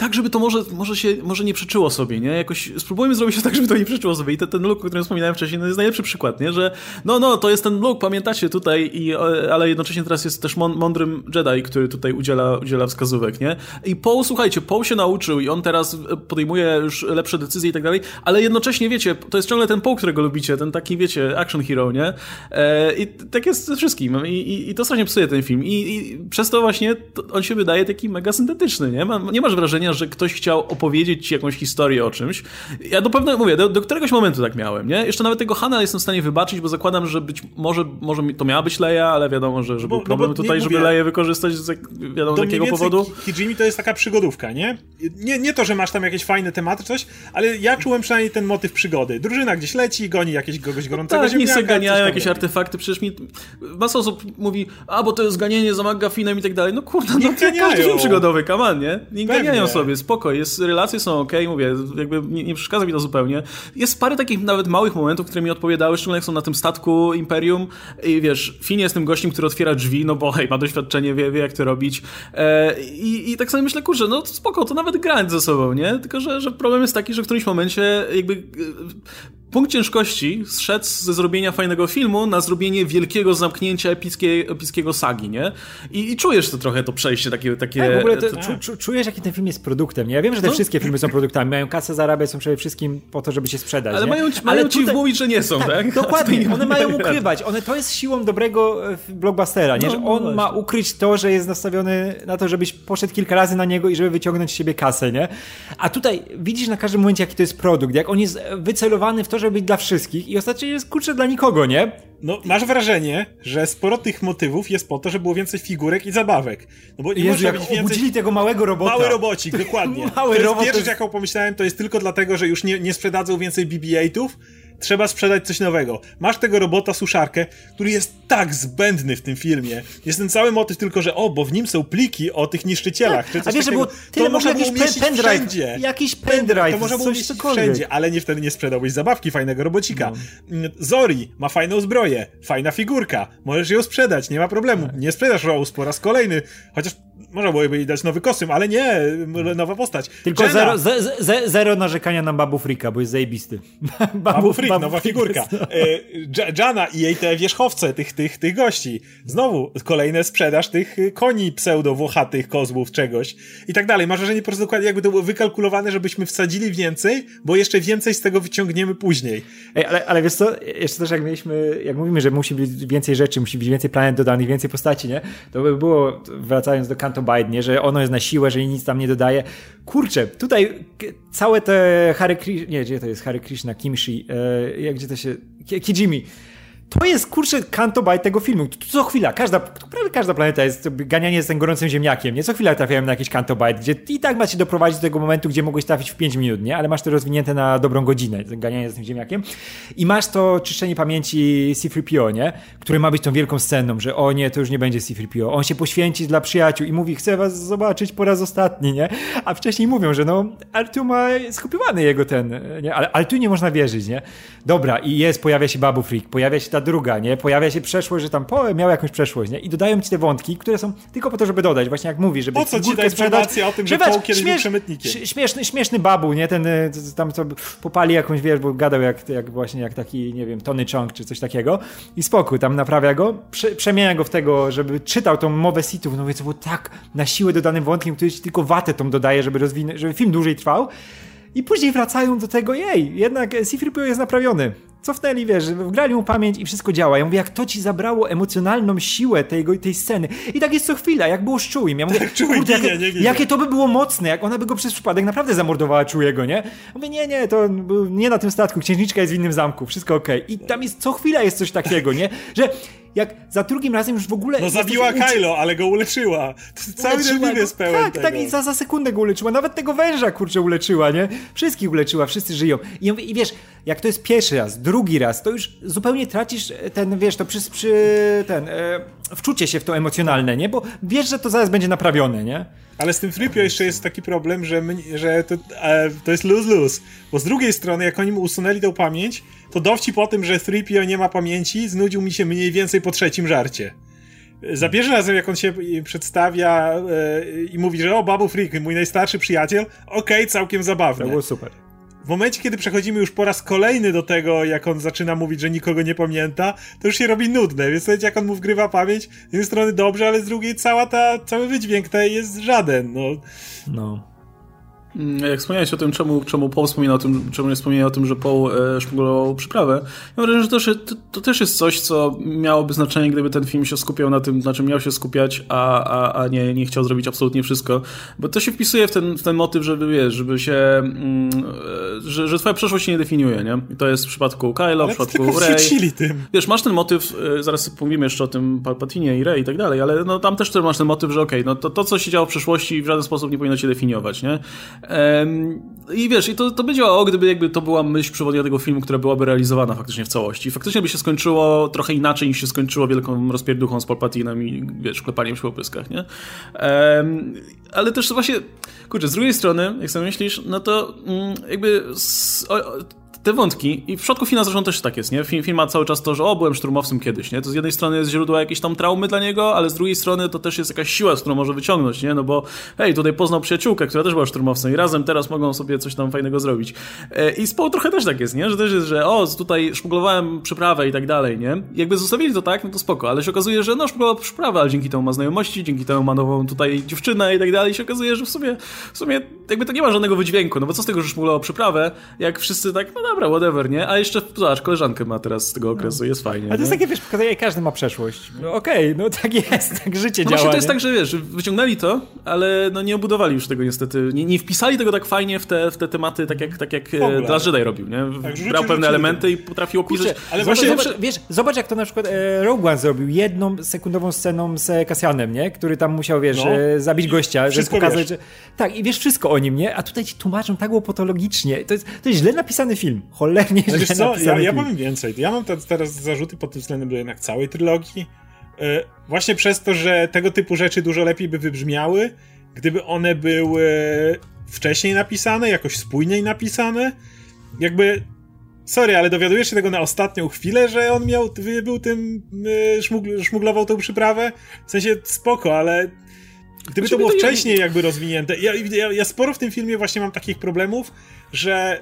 tak, żeby to może, może się, może nie przeczyło sobie, nie? Jakoś spróbujmy zrobić to tak, żeby to nie przeczyło sobie i ten, ten look, o którym wspominałem wcześniej, no jest najlepszy przykład, nie? Że no, no, to jest ten look, pamiętacie tutaj, i, ale jednocześnie teraz jest też mąd- mądrym Jedi, który tutaj udziela, udziela wskazówek, nie? I Paul, słuchajcie, Paul się nauczył i on teraz e, podejmuje już lepsze decyzje i tak dalej, ale jednocześnie, wiecie, to jest ciągle ten Paul, którego lubicie, ten taki, wiecie, action hero, nie? E, I tak jest ze wszystkim I, i, i to strasznie psuje ten film i, i przez to właśnie on się wydaje taki mega syntetyczny, nie? Nie masz wrażenia, że ktoś chciał opowiedzieć ci jakąś historię o czymś. Ja do pewnego, mówię, do, do któregoś momentu tak miałem, nie? Jeszcze nawet tego Hana jestem w stanie wybaczyć, bo zakładam, że być może, może to miała być Leia, ale wiadomo, że, że bo- był problem no bo nie tutaj, żeby mówię- Leję wykorzystać z wiadomo z jakiego powodu. Ki- Kijimi to jest taka przygodówka, nie? nie? Nie to, że masz tam jakieś fajne tematy, coś, ale ja czułem przynajmniej ten motyw przygody. Drużyna gdzieś leci, goni jakiegoś kogoś gorącego Tak, ziemniaka, se ganiają jakieś robi. artefakty, przecież mi masa osób mówi, a bo to jest ganienie za McGuffinem i tak dalej. No kurde, no to każdy film przygodowy, kaman, nie? Nie Pewnie. ganiają sobie, spoko, jest, relacje są okej, mówię, jakby nie, nie przeszkadza mi to zupełnie. Jest parę takich nawet małych momentów, które mi odpowiadały, szczególnie jak są na tym statku Imperium i wiesz, Finn jest tym gościem, który otwiera drzwi, no bo hej, ma doświadczenie, wie, wie jak to robić. E, i, I tak sobie myślę, kurczę, no spoko, to nawet grając ze sobą, nie? Tylko, że, że problem jest taki, że w którymś momencie jakby punkt ciężkości zszedł ze zrobienia fajnego filmu na zrobienie wielkiego zamknięcia epickiej, epickiego sagi, nie? I, I czujesz to trochę, to przejście takie... takie Tak, w ogóle to, to- czu, czu, czujesz, jaki ten film jest produktem. Nie? Ja wiem, że te No. wszystkie filmy są produktami, mają kasę zarabiać, są przede wszystkim po to, żeby się sprzedać. ale nie? mają, mają ci tutaj- wmówić, że nie są, tak? Tak, dokładnie. (laughs) nie- One mają ukrywać. One, to jest siłą dobrego e, blockbustera, nie? No, że no on ma właśnie. ukryć to, że jest nastawiony na to, żebyś poszedł kilka razy na niego i żeby wyciągnąć z siebie kasę, nie? A tutaj widzisz na każdym momencie, jaki to jest produkt, jak on jest wycelowany w to, żeby być dla wszystkich i ostatecznie jest kurczę dla nikogo, nie? No, masz wrażenie, że sporo tych motywów jest po to, żeby było więcej figurek i zabawek. No bo nie Jezu, może jak więcej... obudzili tego małego robota. Mały robocik, dokładnie. (laughs) Mały to jest robot to pierwsza jest- jaką pomyślałem, to jest tylko dlatego, że już nie, nie sprzedadzą więcej BB-8ów, trzeba sprzedać coś nowego. Masz tego robota suszarkę, który jest tak zbędny w tym filmie. Jest ten cały motyw tylko, że o, bo w nim są pliki o tych niszczycielach. czy A coś wiesz, że takiego. było tyle to można jakiś pendrive, wszędzie. jakiś pendrive, To można było coś umieścić cokolwiek. wszędzie, ale nie wtedy nie sprzedałbyś zabawki fajnego robocika. No. Mm, Zori ma fajną zbroję, fajna figurka, możesz ją sprzedać, nie ma problemu. Tak. Nie sprzedasz Rose po raz kolejny, chociaż można byłoby jej dać nowy kostium, ale nie, nowa postać. Tylko zero, ze, ze, zero narzekania na Babu Frika, bo jest zajebisty. (laughs) Babu Freak, nowa Freak figurka. jest- E, Jana i jej te wierzchowce tych, tych, tych gości. Znowu kolejne sprzedaż tych y, koni pseudo-włochatych, kozłów, czegoś i tak dalej. Masz wrażenie po prostu dokładnie jakby to było wykalkulowane, żebyśmy wsadzili więcej, bo jeszcze więcej z tego wyciągniemy później. Ej, ale, ale wiesz co, jeszcze też jak mieliśmy, jak mówimy, że musi być więcej rzeczy, musi być więcej planet dodanych, więcej postaci, nie? To by było, wracając do Nie? Że ono jest na siłę, że nic tam nie dodaje. Kurczę, tutaj całe te Hare Krishna, nie, gdzie to jest Hare Krishna, Kimshi, e, jak gdzie to się, Ki- Kijimi. To jest kurczę kanto tego filmu. Co chwila, każda, prawie każda planeta jest ganianie z tym gorącym ziemniakiem, nie? Co chwila trafiałem na jakiś kanto gdzie i tak macie doprowadzić do tego momentu, gdzie mogłeś trafić w 5 minut, nie? Ale masz to rozwinięte na dobrą godzinę, ganianie z tym ziemniakiem. I masz to czyszczenie pamięci C-3PO, nie? Które ma być tą wielką sceną, że o nie, to już nie będzie C-3PO. On się poświęci dla przyjaciół i mówi, chcę was zobaczyć po raz ostatni, nie? A wcześniej mówią, że no, Artu ma skopiowany jego ten, nie? Ale Artu nie można wierzyć, nie? Dobra, i jest, pojawia się Babu Freak, pojawia się ta druga, nie? Pojawia się przeszłość, że tam po, miał jakąś przeszłość, nie? I dodają ci te wątki, które są tylko po to, żeby dodać, właśnie jak mówi, żeby Po co ci ta informacja o tym, że Paul kiedyś był przemytnikiem? Śmieszny, śmieszny babu, nie? Ten e, tam co popali jakąś, wiesz, bo gadał jak, jak właśnie jak taki, nie wiem, Tony Chong czy coś takiego i spokój, tam naprawia go, prze, przemienia go w tego, żeby czytał tą mowę sitów, no więc to było tak na siłę dodanym wątkiem, który ci tylko watę tą dodaje, żeby rozwinąć, żeby film dłużej trwał. I później wracają do tego, jej, jednak C-3PO jest naprawiony cofnęli, wiesz, wgrali mu pamięć i wszystko działa. Ja mówię, jak to ci zabrało emocjonalną siłę tej, tej sceny. I tak jest co chwila, jak było z Chewie. Ja mówię, tak, kurde, jakie, nie, nie, jakie to by było mocne, jak ona by go przez przypadek naprawdę zamordowała Chewiego, nie? Mówię, nie, nie, to nie na tym statku, księżniczka jest w innym zamku, wszystko okej. Okay. I tam jest, co chwila jest coś takiego, nie? Że jak za drugim razem już w ogóle... No zabiła Kylo, ale go uleczyła. Cały ten film jest pełen Tak, tego. tak i za, za sekundę go uleczyła. Nawet tego węża, kurczę, uleczyła, nie? Wszystkich uleczyła, wszyscy żyją. I, ja mówię, i wiesz, jak to jest pierwszy raz, drugi raz, to już zupełnie tracisz ten, wiesz, to przy, przy ten, e, wczucie się w to emocjonalne, nie? Bo wiesz, że to zaraz będzie naprawione, nie? Ale z tym Freepio jeszcze jest taki problem, że, my, że to, e, to jest lose-lose. Bo z drugiej strony, jak oni mu usunęli tę pamięć, to dowcip po tym, że 3PO nie ma pamięci, znudził mi się mniej więcej po trzecim żarcie. Za pierwszym razem, jak on się przedstawia e, i mówi, że o, Babu Freak, mój najstarszy przyjaciel, okej, okay, całkiem zabawne. To było super. W momencie, kiedy przechodzimy już po raz kolejny do tego, jak on zaczyna mówić, że nikogo nie pamięta, to już się robi nudne, więc jak on mu wgrywa pamięć, z jednej strony dobrze, ale z drugiej cała ta, cały wydźwięk tej jest żaden, no. No. Mm, jak wspomniałeś o tym, czemu, czemu Paul wspomina o tym, czemu nie wspomniał o tym, że Paul e, szpuglował przyprawę, ja wrażenie, że to, że to, też jest coś, co miałoby znaczenie, gdyby ten film się skupiał na tym, na czym miał się skupiać, a, a, a nie, nie chciał zrobić absolutnie wszystko. Bo to się wpisuje w ten, w ten motyw, żeby wiesz, żeby się, mm, e, że, że twoja przeszłość się nie definiuje, nie? I to jest w przypadku Kylo, w przypadku Rey. tym. Wiesz, masz ten motyw, e, zaraz pomówimy jeszcze o tym Palpatinie i Rey i tak dalej, ale no tam też masz ten motyw, że okej, okay, no to, to, co się działo w przeszłości w żaden sposób nie powinno cię definiować, nie? I wiesz, i to, to by działało, gdyby jakby to była myśl przewodnia tego filmu, która byłaby realizowana faktycznie w całości. Faktycznie by się skończyło trochę inaczej niż się skończyło wielką rozpierduchą z Palpatinem i wiesz, klepaniem się po pyskach, nie? Ale też właśnie, kurczę, z drugiej strony, jak sobie myślisz, no to mm, jakby te wątki, i w przypadku Fina zresztą też tak jest, nie? Film, film ma cały czas to, że o, byłem szturmowcem kiedyś, nie? To z jednej strony jest źródło jakiejś tam traumy dla niego, ale z drugiej strony to też jest jakaś siła, z którą może wyciągnąć, nie? No bo hej, tutaj poznał przyjaciółkę, która też była szturmowcem i razem teraz mogą sobie coś tam fajnego zrobić. E, I z trochę też tak jest, nie? Że też jest, że o, tutaj szmuglowałem przyprawę i tak dalej, nie? Jakby zostawili to tak, no to spoko, ale się okazuje, że no, szmuglował przyprawę, ale dzięki temu ma znajomości, dzięki temu ma nową tutaj dziewczynę i tak dalej i się okazuje, że w sumie, w sumie jakby to nie ma żadnego wydźwięku, no bo co z tego, że szmuglował przyprawę, jak wszyscy tak, no dobra, whatever, nie? A jeszcze, zobacz, koleżankę ma teraz z tego okresu, no. jest fajnie. Ale to jest takie, wiesz, pokazuje, każdy ma przeszłość. No, Okej, okay, no tak jest, tak życie no działa. Właśnie to jest tak, że wiesz, wyciągnęli to, ale no nie obudowali już tego niestety. Nie, nie wpisali tego tak fajnie w te, w te tematy, tak jak, tak jak e, Last Jedi robił, nie? Tak, Brał pewne elementy i potrafił opisać. Kurczę, ale właśnie, zobacz, wiesz, zobacz jak to na przykład e, Rogue One zrobił jedną sekundową sceną z Cassianem, nie? Który tam musiał, wiesz, no. e, zabić gościa, żeby pokazać, wiesz. że... Tak, i wiesz wszystko o nim, nie? A tutaj ci tłumaczą tak łopatologicznie. To jest, to jest źle napisany film. Cholernie źle napisany ja, ja powiem więcej. Ja mam teraz zarzuty pod tym względem do jednak całej trylogii. E, właśnie przez to, że tego typu rzeczy dużo lepiej by wybrzmiały, gdyby one były wcześniej napisane, jakoś spójniej napisane. Jakby Sorry, ale dowiadujesz się tego na ostatnią chwilę, że on miał, był tym, e, szmugl, szmuglował tą przyprawę? W sensie spoko, ale gdyby to było wcześniej jakby rozwinięte. Ja, ja, ja sporo w tym filmie właśnie mam takich problemów, że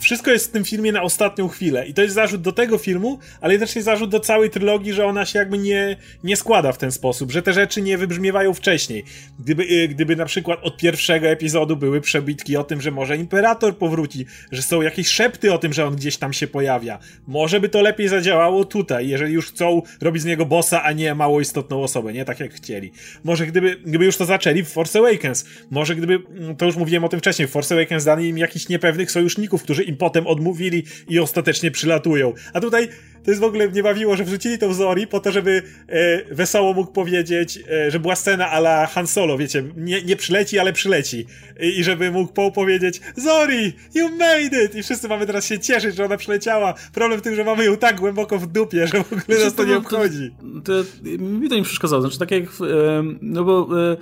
wszystko jest w tym filmie na ostatnią chwilę. I to jest zarzut do tego filmu, ale jednocześnie zarzut do całej trylogii, że ona się jakby nie, nie składa w ten sposób, że te rzeczy nie wybrzmiewają wcześniej. Gdyby, y, gdyby na przykład od pierwszego epizodu były przebitki o tym, że może Imperator powróci, że są jakieś szepty o tym, że on gdzieś tam się pojawia, może by to lepiej zadziałało tutaj, jeżeli już chcą robić z niego bossa, a nie mało istotną osobę, nie tak jak chcieli. Może gdyby, gdyby już to zaczęli w Force Awakens, może gdyby, mm, to już mówiłem o tym wcześniej, w Force Awakens dali im jakichś niepewnych sojuszników, którzy im potem odmówili i ostatecznie przylatują. A tutaj to jest w ogóle mnie bawiło, że wrzucili to w Zori po to, żeby e, wesoło mógł powiedzieć, e, że była scena ala Han Solo, wiecie, nie, nie przyleci, ale przyleci. I, I, żeby mógł Poe powiedzieć Zori, you made it! I wszyscy mamy teraz się cieszyć, że ona przyleciała. Problem w tym, że mamy ją tak głęboko w dupie, że w ogóle znaczy, nas to, to nie obchodzi. To, to, mi to nie przeszkadzało. Znaczy tak jak, e, no bo... E,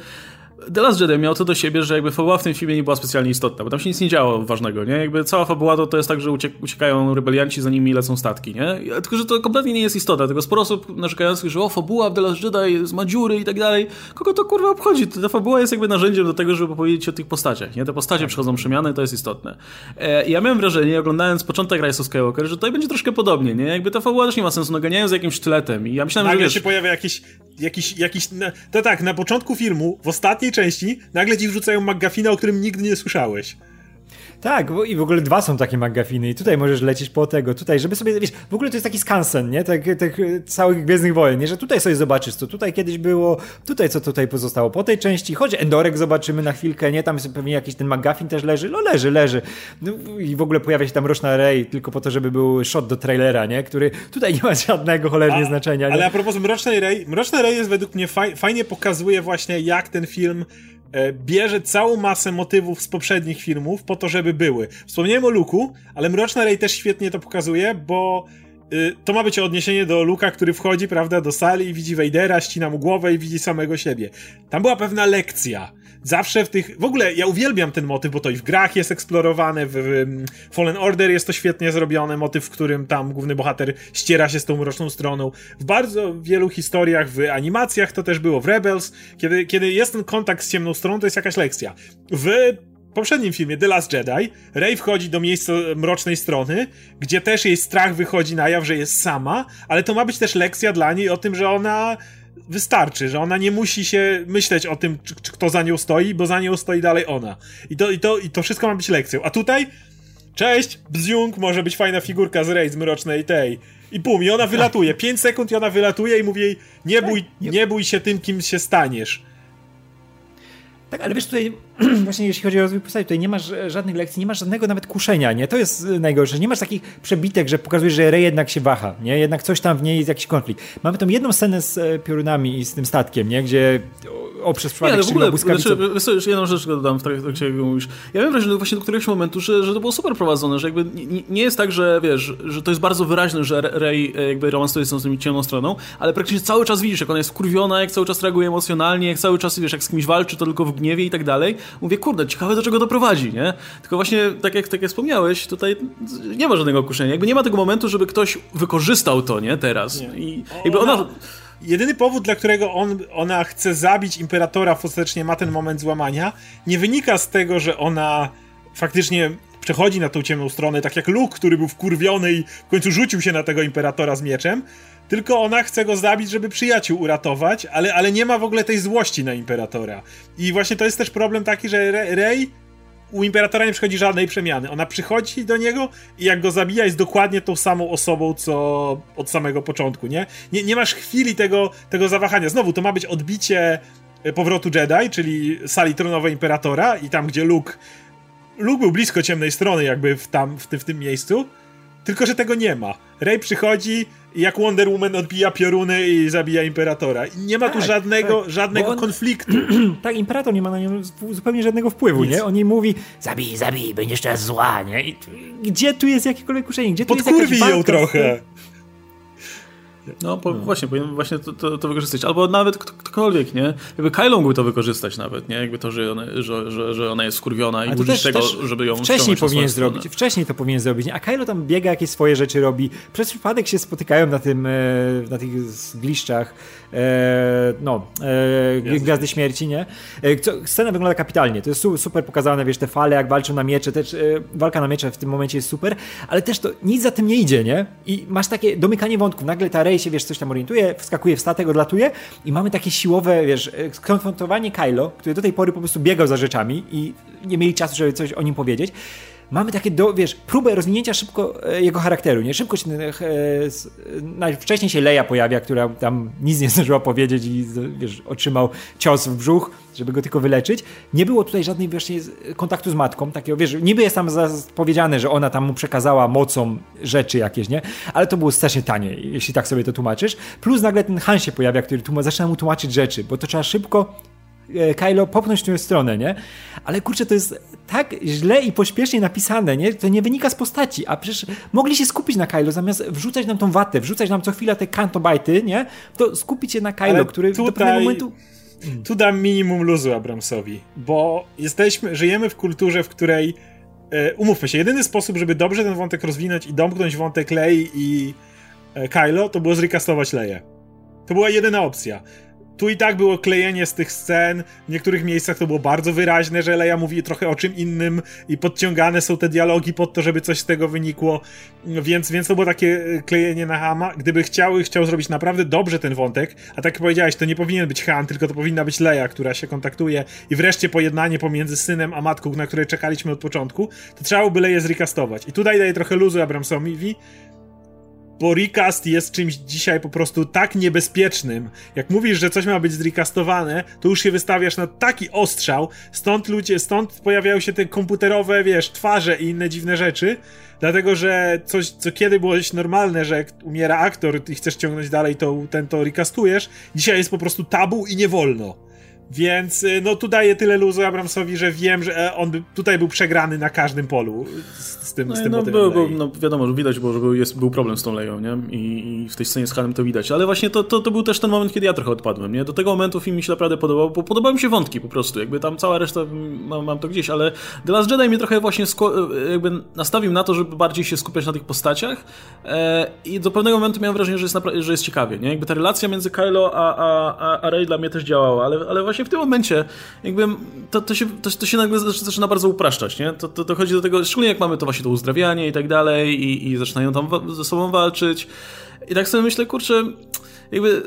The Last Jedi miał to do siebie, że jakby fabuła w tym filmie nie była specjalnie istotna, bo tam się nic nie działo ważnego, nie? Jakby cała fabuła to, to jest tak, że uciek uciekają rebelianci, za nimi lecą statki, nie? Tylko, że to kompletnie nie jest istotne, tylko sporo osób narzekających, że o, fabuła w The Last Jedi ma dziury i tak dalej. Kogo to kurwa obchodzi? Ta fabuła jest jakby narzędziem do tego, żeby powiedzieć o tych postaciach, nie? Te postacie tak. przechodzą przemiany, to jest istotne. E, ja miałem wrażenie, oglądając początek Rise of Skywalker, że tutaj będzie troszkę podobnie, nie? Jakby ta fabuła też nie ma sensu, naganiają za jakimś sztyletem i ja myślałem, nagle że wiesz... się pojawia jakiś, jakiś, jakiś... To tak, na początku filmu, w ostatniej części, nagle ci wrzucają McGuffina, o którym nigdy nie słyszałeś. Tak, i w ogóle dwa są takie magafiny i tutaj możesz lecieć po tego, tutaj, żeby sobie, wiesz, w ogóle to jest taki skansen, nie, tak, tak całych Gwiezdnych Wojen, nie, że tutaj sobie zobaczysz, co tutaj kiedyś było, tutaj co tutaj pozostało po tej części, choć Endorek zobaczymy na chwilkę, nie, tam jest pewnie jakiś ten magafin też leży, no leży, leży. No, I w ogóle pojawia się tam Roczna Ray tylko po to, żeby był shot do trailera, nie, który tutaj nie ma żadnego cholernie a, znaczenia. Nie? Ale a propos Mrocznej Ray, Mroczna Ray jest według mnie faj, fajnie pokazuje właśnie, jak ten film E, bierze całą masę motywów z poprzednich filmów po to, żeby były. Wspomniałem o Luku, ale Mroczna Ray też świetnie to pokazuje, bo y, to ma być odniesienie do Luka, który wchodzi, prawda, do sali i widzi Vadera, ścina mu głowę i widzi samego siebie. Tam była pewna lekcja zawsze w tych. W ogóle ja uwielbiam ten motyw, bo to i w grach jest eksplorowane, w, w Fallen Order jest to świetnie zrobione, motyw, w którym tam główny bohater ściera się z tą mroczną stroną. W bardzo wielu historiach, w animacjach to też było, w Rebels, kiedy, kiedy jest ten kontakt z ciemną stroną, to jest jakaś lekcja. W poprzednim filmie The Last Jedi Rey wchodzi do miejsca mrocznej strony, gdzie też jej strach wychodzi na jaw, że jest sama, ale to ma być też lekcja dla niej o tym, że ona wystarczy, że ona nie musi się myśleć o tym, czy, czy kto za nią stoi, bo za nią stoi dalej ona. I to, i, to, I to wszystko ma być lekcją. A tutaj, cześć, bziung, może być fajna figurka z Rey, z Mrocznej tej. I pum, i ona wylatuje. 5 sekund i ona wylatuje i mówi jej, nie bój, nie bój się tym, kim się staniesz. Tak, ale wiesz, tutaj (clears throat) właśnie jeśli chodzi o rozwój postaci, tutaj nie masz żadnych lekcji, nie masz żadnego nawet kuszenia, nie? To jest najgorsze. Nie masz takich przebitek, że pokazujesz, że Rey jednak się waha, nie? Jednak coś tam w niej jest jakiś konflikt. Mamy tą jedną scenę z e, piorunami i z tym statkiem, nie? Gdzie o, przez przypadek nie, no w ogóle, błyskawicą. Znaczy, jeszcze jedną rzecz dodam w trakcie, jak mówisz. Ja wiem wrażenie właśnie do któregoś momentu, że, że to było super prowadzone, że jakby nie, nie, jest tak, że wiesz, że to jest bardzo wyraźne, że Rey e, jakby romansuje z tą ciemną stroną, ale praktycznie cały czas widzisz, jak ona jest wkurwiona, jak cały czas reaguje emocjonalnie, jak cały czas, wiesz, jak z kimś walczy, to tylko w gniewie i tak dalej. Mówię, kurde, ciekawe do czego doprowadzi, nie? Tylko właśnie, tak jak, tak jak wspomniałeś, tutaj nie ma żadnego kuszenia. Jakby nie ma tego momentu, żeby ktoś wykorzystał to, nie? Teraz. Nie. I jakby ona... ona jedyny powód, dla którego on, ona chce zabić imperatora, ostatecznie ma ten moment złamania, nie wynika z tego, że ona faktycznie przechodzi na tą ciemną stronę, tak jak Luke, który był wkurwiony i w końcu rzucił się na tego imperatora z mieczem, tylko ona chce go zabić, żeby przyjaciół uratować, ale, ale nie ma w ogóle tej złości na imperatora. I właśnie to jest też problem taki, że Rey u imperatora nie przychodzi żadnej przemiany. Ona przychodzi do niego i jak go zabija, jest dokładnie tą samą osobą, co od samego początku, nie? Nie, nie masz chwili tego, tego zawahania. Znowu, to ma być odbicie e, powrotu Jedi, czyli sali tronowej imperatora i tam, gdzie Luke Luke był blisko ciemnej strony, jakby w, tam, w, ty, w tym miejscu, tylko że tego nie ma. Rey przychodzi jak Wonder Woman odbija pioruny i zabija Imperatora. I nie ma tak, tu żadnego, tak. żadnego on... konfliktu. (clears throat) tak, Imperator nie ma na nią zupełnie żadnego wpływu, Nic. nie? On jej mówi, zabij, zabij, będziesz teraz zła, nie? I gdzie tu jest jakiekolwiek kuszenie? Gdzie tu Podkurwi jest ją trochę. No, po, no. właśnie, powinien właśnie to, to, to, wykorzystać. Albo nawet ktokolwiek, nie? Jakby Kyle mógłby to wykorzystać nawet, nie? Jakby to, że ona, że, że, że ona jest skurwiona i użyć tego, żeby ją Wcześniej powinien zrobić, stronę. wcześniej to powinien zrobić, nie? A Kylo tam biega, jakieś swoje rzeczy robi. Przez przypadek się spotykają na tym, e, na tych zgliszczach no, e, Gwiazdy Śmierci, nie? E, scena wygląda kapitalnie, to jest super pokazane, wiesz, te fale, jak walczą na miecze, też e, walka na miecze w tym momencie jest super, ale też to nic za tym nie idzie, nie? I masz takie domykanie wątków, nagle ta Rey się, wiesz, coś tam orientuje, wskakuje w statek, odlatuje i mamy takie siłowe, wiesz, e, konfrontowanie Kylo, który do tej pory po prostu biegał za rzeczami i nie mieli czasu, żeby coś o nim powiedzieć mamy takie, do, wiesz, próbę rozwinięcia szybko e, jego charakteru, nie? Szybko się, e, najwcześniej się Leia pojawia, która tam nic nie zdążyła powiedzieć i, wiesz, otrzymał cios w brzuch, żeby go tylko wyleczyć. Nie było tutaj żadnej właśnie kontaktu z matką, takiego, wiesz, niby jest tam powiedziane, że ona tam mu przekazała mocą rzeczy jakieś, nie? Ale to było strasznie tanie, jeśli tak sobie to tłumaczysz. Plus nagle ten Han się pojawia, który tłum- zaczyna mu tłumaczyć rzeczy, bo to trzeba szybko e, Kylo popchnąć w tę stronę, nie? Ale kurczę, to jest tak źle i pośpiesznie napisane, nie? To nie wynika z postaci, a przecież mogli się skupić na Kylo, zamiast wrzucać nam tą watę, wrzucać nam co chwilę te kantobajty, nie? To skupić się na Kylo, Ale który tutaj... do pewnego momentu tu dam minimum luzu Abramsowi, bo jesteśmy, żyjemy w kulturze, w której e, umówmy się, jedyny sposób, żeby dobrze ten wątek rozwinąć i domknąć wątek Lei i e, Kylo, to było zrekastować Leję. To była jedyna opcja. Tu i tak było klejenie z tych scen. W niektórych miejscach to było bardzo wyraźne, że Leia mówi trochę o czym innym i podciągane są te dialogi pod to, żeby coś z tego wynikło. Więc, więc to było takie e, klejenie na Hama. Gdyby chciał, chciał zrobić naprawdę dobrze ten wątek, a tak jak powiedziałeś, to nie powinien być Han, tylko to powinna być Leia, która się kontaktuje i wreszcie pojednanie pomiędzy synem a matką, na które czekaliśmy od początku, to trzeba by Leję zrecastować. I tutaj daje trochę luzu Abramsowi, bo recast jest czymś dzisiaj po prostu tak niebezpiecznym. Jak mówisz, że coś ma być zrecastowane, to już się wystawiasz na taki ostrzał, stąd ludzie, stąd pojawiają się te komputerowe, wiesz, twarze i inne dziwne rzeczy, dlatego, że coś, co kiedy było normalne, że umiera aktor i chcesz ciągnąć dalej, to ten to recastujesz, dzisiaj jest po prostu tabu i nie wolno. Więc y, no tu daje tyle luzu Abramsowi, że wiem, że e, on by, tutaj był przegrany na każdym polu z, z tym, no, z tym no, był, był, no wiadomo, że widać było, że był, jest, był problem z tą Leją, nie? I, I, w tej scenie z Hanem to widać. Ale właśnie to, to, to, był też ten moment, kiedy ja trochę odpadłem, nie? Do tego momentu film mi się naprawdę podobał, bo podobały mi się wątki po prostu, jakby tam cała reszta, mam, mam to gdzieś, ale The Last Jedi mnie trochę właśnie jakby nastawił na to, żeby bardziej się skupiać na tych postaciach e, i do pewnego momentu miałem wrażenie, że jest, że jest ciekawie, nie? Jakby ta relacja między Kylo a, a, a, a Rey dla mnie też działała, ale, ale właśnie w tym momencie jakby to, to, się, to, to się nagle zaczyna bardzo upraszczać, nie? To, to dochodzi do tego, szczególnie jak mamy to właśnie to uzdrawianie i tak dalej i, i zaczynają tam ze sobą walczyć i tak sobie myślę, kurczę, jakby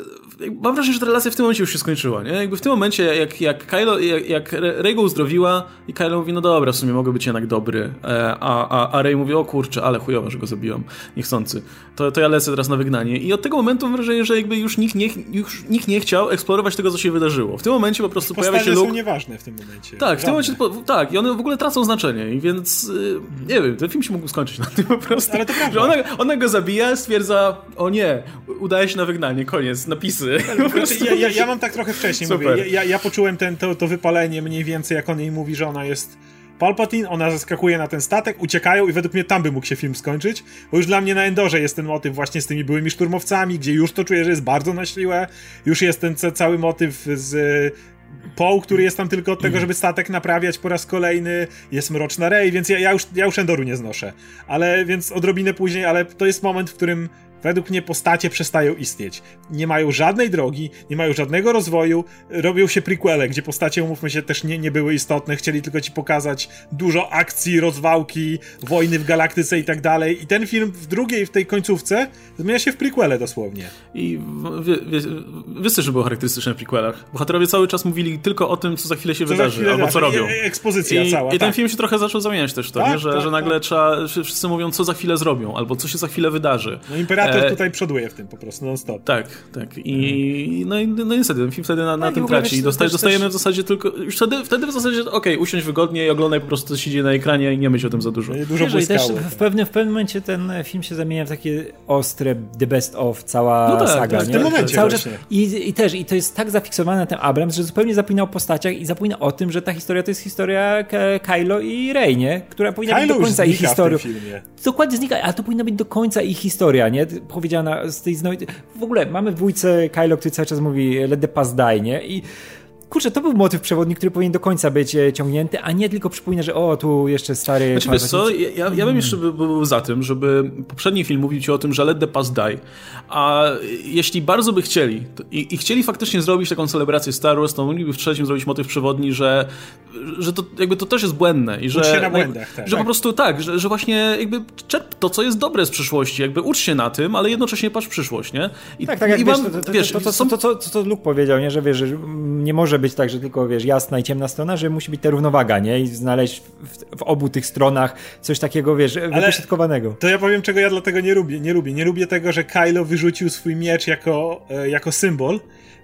mam wrażenie, że ta relacja w tym momencie już się skończyła, nie? Jakby w tym momencie, jak, jak Kylo, jak, jak Rey go uzdrowiła i Kylo mówi, no dobra, w sumie mogę być jednak dobry, e, a, a, a Rey mówi, o kurczę, ale chujowo, że go zabiłam, niechcący, to, to ja lecę teraz na wygnanie i od tego momentu mam wrażenie, że jakby już nikt nie, już nikt nie chciał eksplorować tego, co się wydarzyło. W tym momencie po prostu Postacie pojawia się Luke... są nieważne w tym momencie. Tak, w tym momencie, tak, i one w ogóle tracą znaczenie, i więc y, nie wiem, ten film się mógł skończyć na tym po prostu. Ale to prawda. Że ona, ona go zabija, stwierdza, o nie, udaje się na wygnanie, koniec, napisy. (laughs) Znaczy, ja, ja, ja, mam tak trochę wcześniej, mówię. Ja, ja, poczułem ten, to, to wypalenie mniej więcej, jak on jej mówi, że ona jest Palpatine, ona zaskakuje na ten statek, uciekają i według mnie tam by mógł się film skończyć, bo już dla mnie na Endorze jest ten motyw właśnie z tymi byłymi szturmowcami, gdzie już to czuję, że jest bardzo na siłę, już jest ten cały motyw z Poł, który jest tam tylko od tego, żeby statek naprawiać po raz kolejny, jest Mroczna Rey, więc ja, ja, już, ja już Endoru nie znoszę. Ale, więc odrobinę później, ale to jest moment, w którym Według mnie postacie przestają istnieć. Nie mają żadnej drogi, nie mają żadnego rozwoju, robią się prequele, gdzie postacie, umówmy się, też nie, nie były istotne, chcieli tylko ci pokazać dużo akcji, rozwałki, wojny w galaktyce i tak dalej. I ten film w drugiej, w tej końcówce zmienia się w prequele dosłownie. I wiesz, że było charakterystyczne w prequelach. Bohaterowie cały czas mówili tylko o tym, co za chwilę się co wydarzy, chwilę albo co robią. E, ekspozycja I, cała. I tak. ten film się trochę zaczął zamieniać też w to, tak, że, tak, że nagle tak. trzeba, wszyscy mówią, co za chwilę zrobią, albo co się za chwilę wydarzy. No imperator Imperator e... tutaj przoduje w tym po prostu non-stop. Tak, tak. I no, i, no niestety, ten film wtedy na, na tak, tym traci. I dostaje, dostajemy też... w zasadzie tylko. Już wtedy, wtedy w zasadzie, okej, okay, usiądź wygodnie i oglądaj po prostu, co się dzieje na ekranie i nie myśl o tym za dużo. No dużo Wiesz, też w pewnym, w pewnym momencie ten film się zamienia w takie ostre The Best of, cała no tak, saga. Tak, w tym momencie Cały czas, i, I też, i to jest tak zafiksowane na ten Abrams, że zupełnie zapomina o postaciach i zapomina o tym, że ta historia to jest historia Kylo i Rey, nie? Która powinna Kylo być do końca ich historią. Dokładnie znika, ale to powinna być do końca ich historia, nie? Powiedziana z tej znoj... W ogóle mamy w dwójce Kylo, który cały czas mówi let the past die, nie? I kurczę, to był motyw przewodni, który powinien do końca być e, ciągnięty, a nie tylko przypomina, że o, tu jeszcze stary... Znaczy, wiesz co, ja, ja bym jeszcze by, był za tym, żeby poprzedni film mówił ci o tym, że let the past die, a jeśli bardzo by chcieli i, i, chcieli faktycznie zrobić taką celebrację Star Wars, to mogliby w trzecim zrobić motyw przewodni, że, że to, jakby to też jest błędne i że, się na błędach, tak. że po prostu tak, że, że właśnie jakby czerp to, co jest dobre z przyszłości, jakby ucz się na tym, ale jednocześnie patrz w przyszłość, nie? I, tak, tak, jak i wiesz, mam, to, to, wiesz, to, to, to, to, to, to Luke powiedział, nie, że wiesz, że nie może być tak, że tylko, wiesz, jasna i ciemna strona, że musi być ta równowaga, nie? I znaleźć w, w obu tych stronach coś takiego, wiesz, wypośrodkowanego. To ja powiem, czego ja dlatego nie lubię. Nie lubię, nie lubię tego, że Kylo wyrzucił swój miecz jako, e, jako symbol,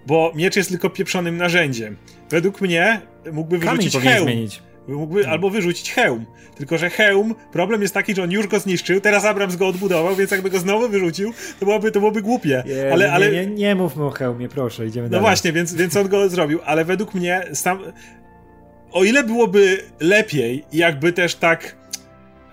bo miecz jest tylko pieprzonym narzędziem. Według mnie mógłby wyrzucić Kamień hełm. zmienić. Mógłby hmm. albo wyrzucić hełm. Tylko, że hełm, problem jest taki, że on już go zniszczył, teraz Abrams go odbudował, więc jakby go znowu wyrzucił, to byłoby, to byłoby głupie. Nie, ale, ale... Nie, nie, nie mówmy o hełmie, proszę, idziemy no dalej. No właśnie, więc, więc on go zrobił, ale według mnie sam... o ile byłoby lepiej, jakby też tak...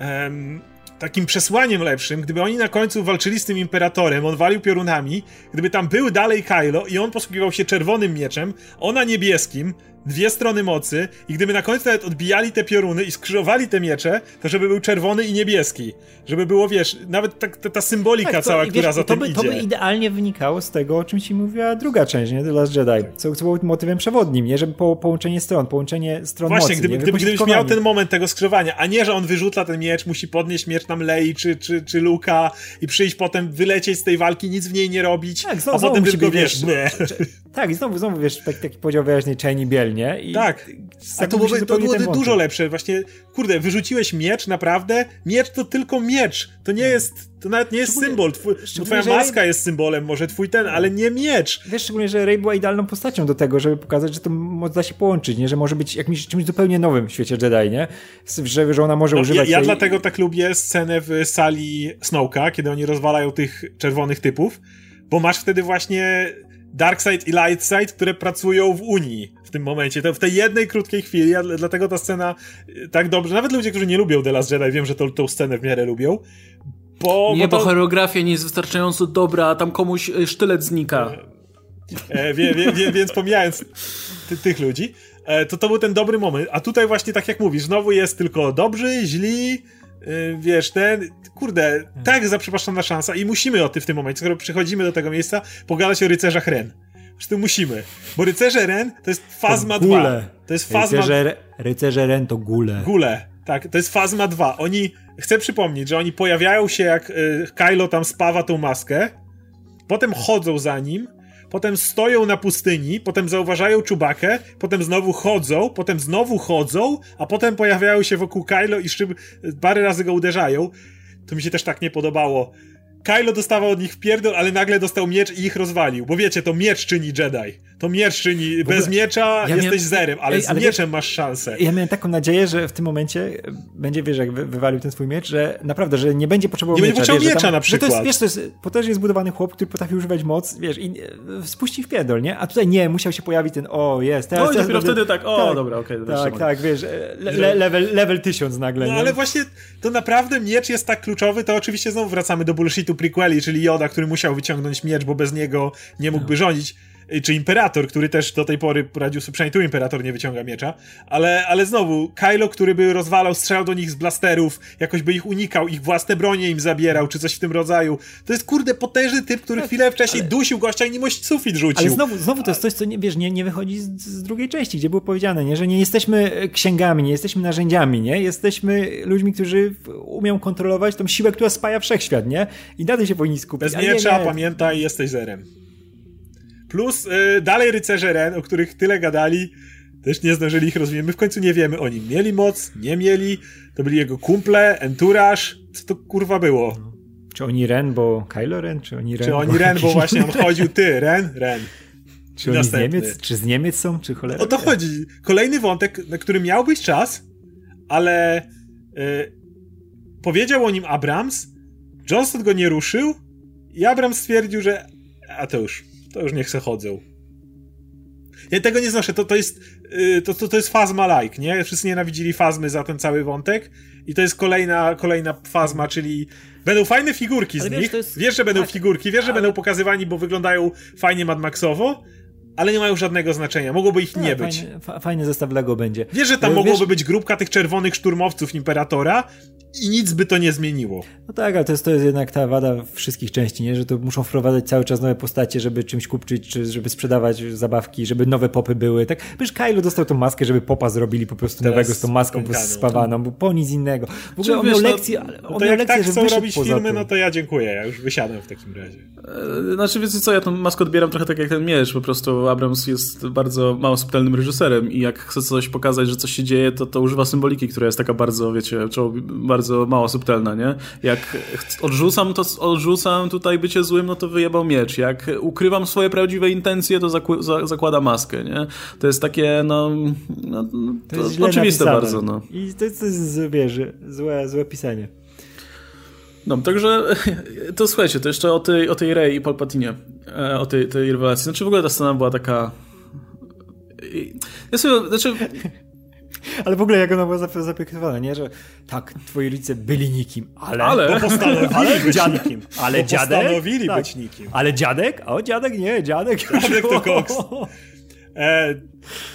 Um, takim przesłaniem lepszym, gdyby oni na końcu walczyli z tym imperatorem, on walił piorunami, gdyby tam był dalej Kylo i on posługiwał się czerwonym mieczem, ona niebieskim, dwie strony mocy i gdyby na końcu nawet odbijali te pioruny i skrzyżowali te miecze, to żeby był czerwony i niebieski. Żeby było, wiesz, nawet ta, ta, ta symbolika tak, to, cała, wiesz, która za to by, idzie. To by idealnie wynikało z tego, o czym ci mówiła druga część, nie? The Last Jedi. Co, co było motywem przewodnim, nie? Żeby po, połączenie stron, połączenie stron Właśnie, mocy, gdyby, nie? gdyby, gdybyś miał ten moment tego skrzyżowania, a nie, że on wyrzuca ten miecz, musi podnieść miecz tam Lei czy, czy, czy Luka i przyjść potem, wylecieć z tej walki, nic w niej nie robić, tak, znowu, a potem tylko, wiesz, nie. Tak, i znowu, znowu wiesz, taki, taki podział wyraźnie czajni biel, nie? I tak. A to, byłoby, to byłoby dużo lepsze. Właśnie, kurde, wyrzuciłeś miecz, naprawdę? Miecz to tylko miecz. To nie jest, to nawet nie jest symbol. Twój, twoja maska Ray... jest symbolem, może twój ten, ale nie miecz. Wiesz, szczególnie, że Rey była idealną postacią do tego, żeby pokazać, że to da się połączyć, nie? Że może być jakimś czymś zupełnie nowym w świecie Jedi, nie? Że, że ona może no, używać... Ja, ja dlatego tak lubię scenę w sali Snowka, kiedy oni rozwalają tych czerwonych typów, bo masz wtedy właśnie Darkseid i Lightside, które pracują w Unii tym momencie. To w tej jednej krótkiej chwili, ja, dlatego ta scena y, tak dobrze. Nawet ludzie, którzy nie lubią The Last Jedi, wiem, że tą, tą scenę w miarę lubią. Bo, nie, bo, to... bo choreografia nie jest wystarczająco dobra, a tam komuś y, sztylet znika. E, wie, wie, wie, więc pomijając ty, tych ludzi, e, to to był ten dobry moment. A tutaj właśnie, tak jak mówisz, znowu jest tylko dobrzy, źli, y, wiesz, ten, kurde, tak zaprzepaszczona szansa i musimy o tym w tym momencie, skoro przychodzimy do tego miejsca, pogadać o rycerzach Ren. Przecież to musimy, bo rycerze Ren to jest Fazma to 2. To jest Fazma... Rycerze, rycerze Ren to gule. Gule, tak, to jest Fazma 2. Oni, chcę przypomnieć, że oni pojawiają się jak y, Kylo tam spawa tą maskę, potem chodzą za nim, potem stoją na pustyni, potem zauważają Czubakę, potem znowu chodzą, potem znowu chodzą, a potem pojawiają się wokół Kylo i szyb, parę razy go uderzają. To mi się też tak nie podobało. Kylo dostawał od nich pierdol, ale nagle dostał miecz i ich rozwalił. Bo wiecie, to miecz czyni Jedi. To miecz czyni. Ogóle, bez miecza ja jesteś miałem, zerem, ale ej, z ale mieczem wiesz, masz szansę. Ja miałem taką nadzieję, że w tym momencie będzie, wiesz, jak wywalił ten swój miecz, że naprawdę, że nie będzie potrzebował nie miecza. Nie będzie potrzebował miecza tam, na przykład. to jest, wiesz, to jest potężnie zbudowany chłop, który potrafi używać moc, wiesz, i spuści w pierdol, nie? A tutaj nie, musiał się pojawić ten, o, jest. Teraz, no i dopiero wtedy tak, o, tak, dobra, okej. Okay, tak, tak, wiesz, e, le, le, level, level tysiąc nagle, No nie? ale właśnie to naprawdę miecz jest tak kluczowy, to oczywiście znowu wracamy do bullshitu prequeli, czyli Yoda, który musiał wyciągnąć miecz, bo bez niego nie mógłby no. rządzić. Y, czy Imperator, który też do tej pory poradził sobie, przynajmniej tu Imperator nie wyciąga miecza, ale, ale znowu, Kylo, który by rozwalał, strzelał do nich z blasterów, jakoś by ich unikał, ich własne bronie im zabierał, czy coś w tym rodzaju. To jest, kurde, potężny typ, który tak, chwilę wcześniej ale... dusił gościa i nim sufit rzucił. Ale znowu, znowu to jest coś, co nie, wiesz, nie, nie wychodzi z, z, drugiej części, gdzie było powiedziane, nie, że nie jesteśmy księgami, nie jesteśmy narzędziami, nie? Jesteśmy ludźmi, którzy umią kontrolować tą siłę, która spaja wszechświat, nie? I na tym się powinni skupić. Bez miecza, pamiętaj, jesteś zerem. Plus y, dalej rycerze Ren, o których tyle gadali, też nie zdążyli ich rozwinąć. My w końcu nie wiemy, oni mieli moc, nie mieli, to byli jego kumple, entourage, co to kurwa było? Czy oni Ren, bo Kylo Ren, czy oni Ren? Czy oni Ren, bo właśnie on chodził, ty, Ren, Ren. Czy oni z Niemiec, czy z Niemiec są, czy cholera? O to chodzi. Kolejny wątek, na który miał być czas, ale y, powiedział o nim Abrams, Johnston go nie ruszył i Abrams stwierdził, że a to już, to już niech se chodzą. Ja tego nie znoszę, to, to jest yy, to, to, to jest fazma like, nie? Wszyscy nienawidzili fazmy za ten cały wątek i to jest kolejna, kolejna fazma, czyli będą fajne figurki z nich, jest... wiesz, że będą tak, figurki, wiesz, że ale... będą pokazywani, bo wyglądają fajnie Mad Maxowo, ale nie mają żadnego znaczenia. Mogłoby ich nie być. Fajny, fajny zestaw Lego będzie. Wiesz, że tam mogłoby być grupka tych czerwonych szturmowców Imperatora i nic by to nie zmieniło. No tak, ale to jest, to jest jednak ta wada wszystkich części, nie? że to muszą wprowadzać cały czas nowe postacie, żeby czymś kupczyć, czy żeby sprzedawać zabawki, żeby nowe popy były. Tak, przecież Kylo dostał tą maskę, żeby popa zrobili po prostu Teraz nowego z tą maską spękaną. spawaną, bo po nic innego. W ogóle Czy on wiesz, miał no, lekcję, ale No on miał lekcję, tak chcą robić poza filmy, tym. no to ja dziękuję, ja już wysiadam w takim razie. E, Znaczy, wiecie co, ja tą maskę odbieram trochę tak jak ten miecz, po prostu Abrams jest bardzo mało subtelnym reżyserem i jak chce coś pokazać, że coś się dzieje, to, to używa symboliki, która jest taka bardzo, wiecie, bardzo mało subtelna, nie? Jak odrzucam to, odrzucam tutaj bycie złym, no to wyjebał miecz. Jak ukrywam swoje prawdziwe intencje, to zaku- za, zakłada maskę, nie? To jest takie, no, no no, to, jest oczywiste napisane. bardzo, no. I to jest, to jest wiesz, złe, złe pisanie. No, także (laughs) to słuchajcie, to jeszcze o tej, o tej Rey i Palpatinie, e, o tej, tej rewelacji. Znaczy w ogóle ta scena była taka... Ja sobie, znaczy, (laughs) Ale w ogóle jak ona była zap- zaprojektowana, nie? Że tak, twoi rodzice byli nikim, ale... Ale- Bo postanowili (laughs) Ale być dziadek, nikim. ale Bo dziadek, postanowili tak. być nikim. Ale dziadek? O, dziadek nie, dziadek. Dziadek to koks. E,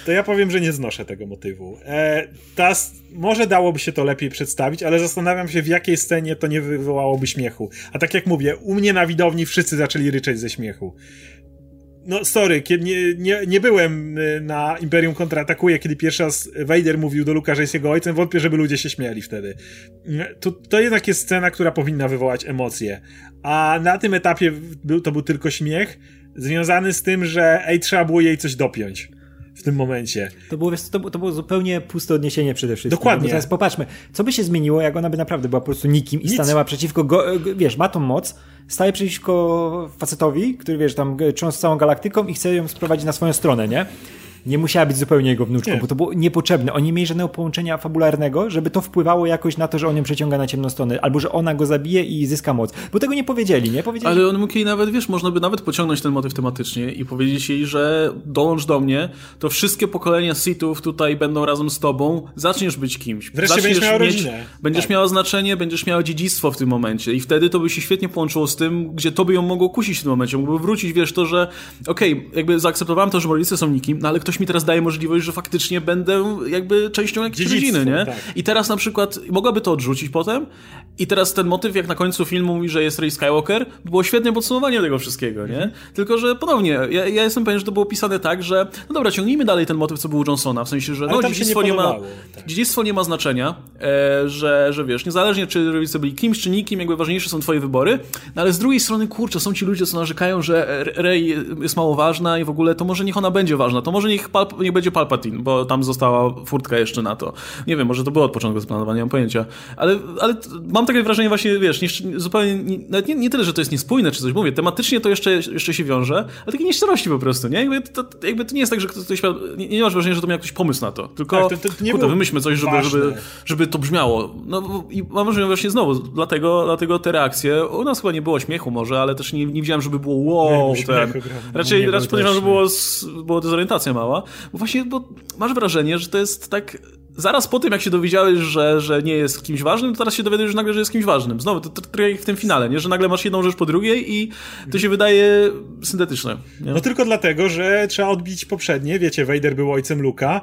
to ja powiem, że nie znoszę tego motywu. E, ta, może dałoby się to lepiej przedstawić, ale zastanawiam się, w jakiej scenie to nie wywołałoby śmiechu. A tak jak mówię, u mnie na widowni wszyscy zaczęli ryczeć ze śmiechu. No, sorry, kiedy nie, nie, nie byłem y, na Imperium kontratakuje, kiedy pierwszy raz Vader mówił do Luka, że jest jego ojcem. Wątpię, żeby ludzie się śmiali wtedy. Y, To, to jednak jest scena, która powinna wywołać emocje. A na tym etapie był, to był tylko śmiech, związany z tym, że ej, trzeba było jej coś dopiąć w tym momencie. To było, to, to było zupełnie puste odniesienie przede wszystkim. Dokładnie. Bo teraz popatrzmy, co by się zmieniło, jak ona by naprawdę była po prostu nikim i Nic. stanęła przeciwko, go, wiesz, ma tą moc, staje przeciwko facetowi, który, wiesz, tam g- trząsł całą galaktyką i chce ją sprowadzić na swoją stronę, nie? Nie musiała być zupełnie jego wnuczką, Nie. bo to było niepotrzebne. Oni nie mieli żadnego połączenia fabularnego, żeby to wpływało jakoś na to, że on ją przeciąga na ciemną stronę, albo że ona go zabije i zyska moc. Bo tego nie powiedzieli, nie? Powiedzieli, ale on mógł jej nawet, wiesz, można by nawet pociągnąć ten motyw tematycznie i powiedzieć jej, że dołącz do mnie, to wszystkie pokolenia Sithów tutaj będą razem z tobą, zaczniesz być kimś. Wreszcie zaczniesz będziesz miała mieć- rodzinę. Będziesz Tak. miała znaczenie, będziesz miała dziedzictwo w tym momencie i wtedy to by się świetnie połączyło z tym, gdzie to by ją mogło kusić w tym momencie. Mógłby wrócić, wiesz, to, że okej, jakby zaakceptowałem to, że rodzice są nikim, no ale ktoś mi teraz daje możliwość, że faktycznie będę jakby częścią jakiejś rodziny, nie? tak. I teraz na przykład mogłaby to odrzucić potem i teraz ten motyw, jak na końcu filmu mówi, że jest Rey Skywalker, było świetne podsumowanie tego wszystkiego, nie? Mhm. Tylko, że ponownie, ja, ja jestem pewien, że to było pisane tak, że no dobra, ciągnijmy dalej ten motyw, co był u Johnsona, w sensie, że Ale no dziedzictwo nie nie, ma, tak. dziedzictwo nie ma znaczenia, e, że, że wiesz, niezależnie czy rodzice byli kimś, czy nikim, jakby ważniejsze są twoje wybory, no ale z drugiej strony, kurczę, są ci ludzie, co narzekają, że Rey jest mało ważna i w ogóle to może niech ona będzie ważna, to może niech, Palp- niech będzie Palpatine, bo tam została furtka jeszcze na to. Nie wiem, może to było od początku zaplanowane, nie mam pojęcia. Ale, ale mam takie wrażenie właśnie, wiesz, nie, zupełnie, nie, nawet nie, nie tyle, że to jest niespójne, czy coś, mówię, tematycznie to jeszcze, jeszcze się wiąże, ale takiej nieszczerości po prostu, nie? Jakby to, jakby to nie jest tak, że ktoś nie, nie masz wrażenia, że to miał jakiś pomysł na to, tylko Tak, to- to kurde, wymyślmy coś, żeby, ważne. żeby, żeby to brzmiało. No i mam wrażenie właśnie znowu, dlatego, dlatego te reakcje, u nas chyba nie było śmiechu może, ale też nie, nie widziałem, żeby było wow, Nie, ten. Raczej, raczej podejrzewam, że było, było dezorientacja mała, bo właśnie, bo masz wrażenie, że to jest tak zaraz po tym, jak się dowiedziałeś, że, że nie jest kimś ważnym, to teraz się dowiadujesz nagle, że jest kimś ważnym. Znowu, to trochę jak w tym finale, nie? że nagle masz jedną rzecz po drugiej i to się wydaje syntetyczne. Nie? No tylko dlatego, że trzeba odbić poprzednie. Wiecie, Vader był ojcem Luka.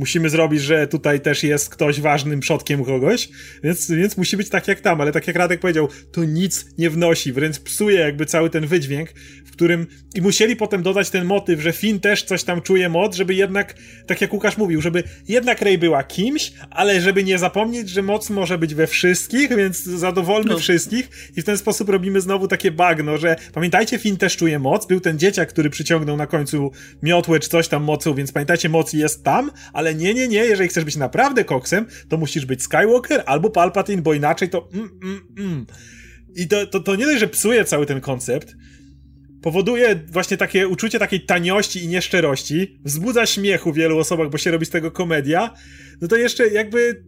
Musimy zrobić, że tutaj też jest ktoś ważnym przodkiem kogoś, więc, więc musi być tak jak tam, ale tak jak Radek powiedział, to nic nie wnosi, wręcz psuje jakby cały ten wydźwięk, w którym i musieli potem dodać ten motyw, że Finn też coś tam czuje moc, żeby jednak, tak jak Łukasz mówił, żeby jednak Rey była kimś, ale żeby nie zapomnieć, że moc może być we wszystkich, więc zadowolmy No. wszystkich i w ten sposób robimy znowu takie bagno, że pamiętajcie, Finn też czuje moc, był ten dzieciak, który przyciągnął na końcu miotłę czy coś tam mocą, więc pamiętajcie, moc jest tam, ale nie, nie, nie, jeżeli chcesz być naprawdę koksem, to musisz być Skywalker albo Palpatine, bo inaczej to mm, mm, mm. I to, to, to nie dość, że psuje cały ten koncept, powoduje właśnie takie uczucie takiej taniości i nieszczerości, wzbudza śmiechu w wielu osobach, bo się robi z tego komedia, no to jeszcze jakby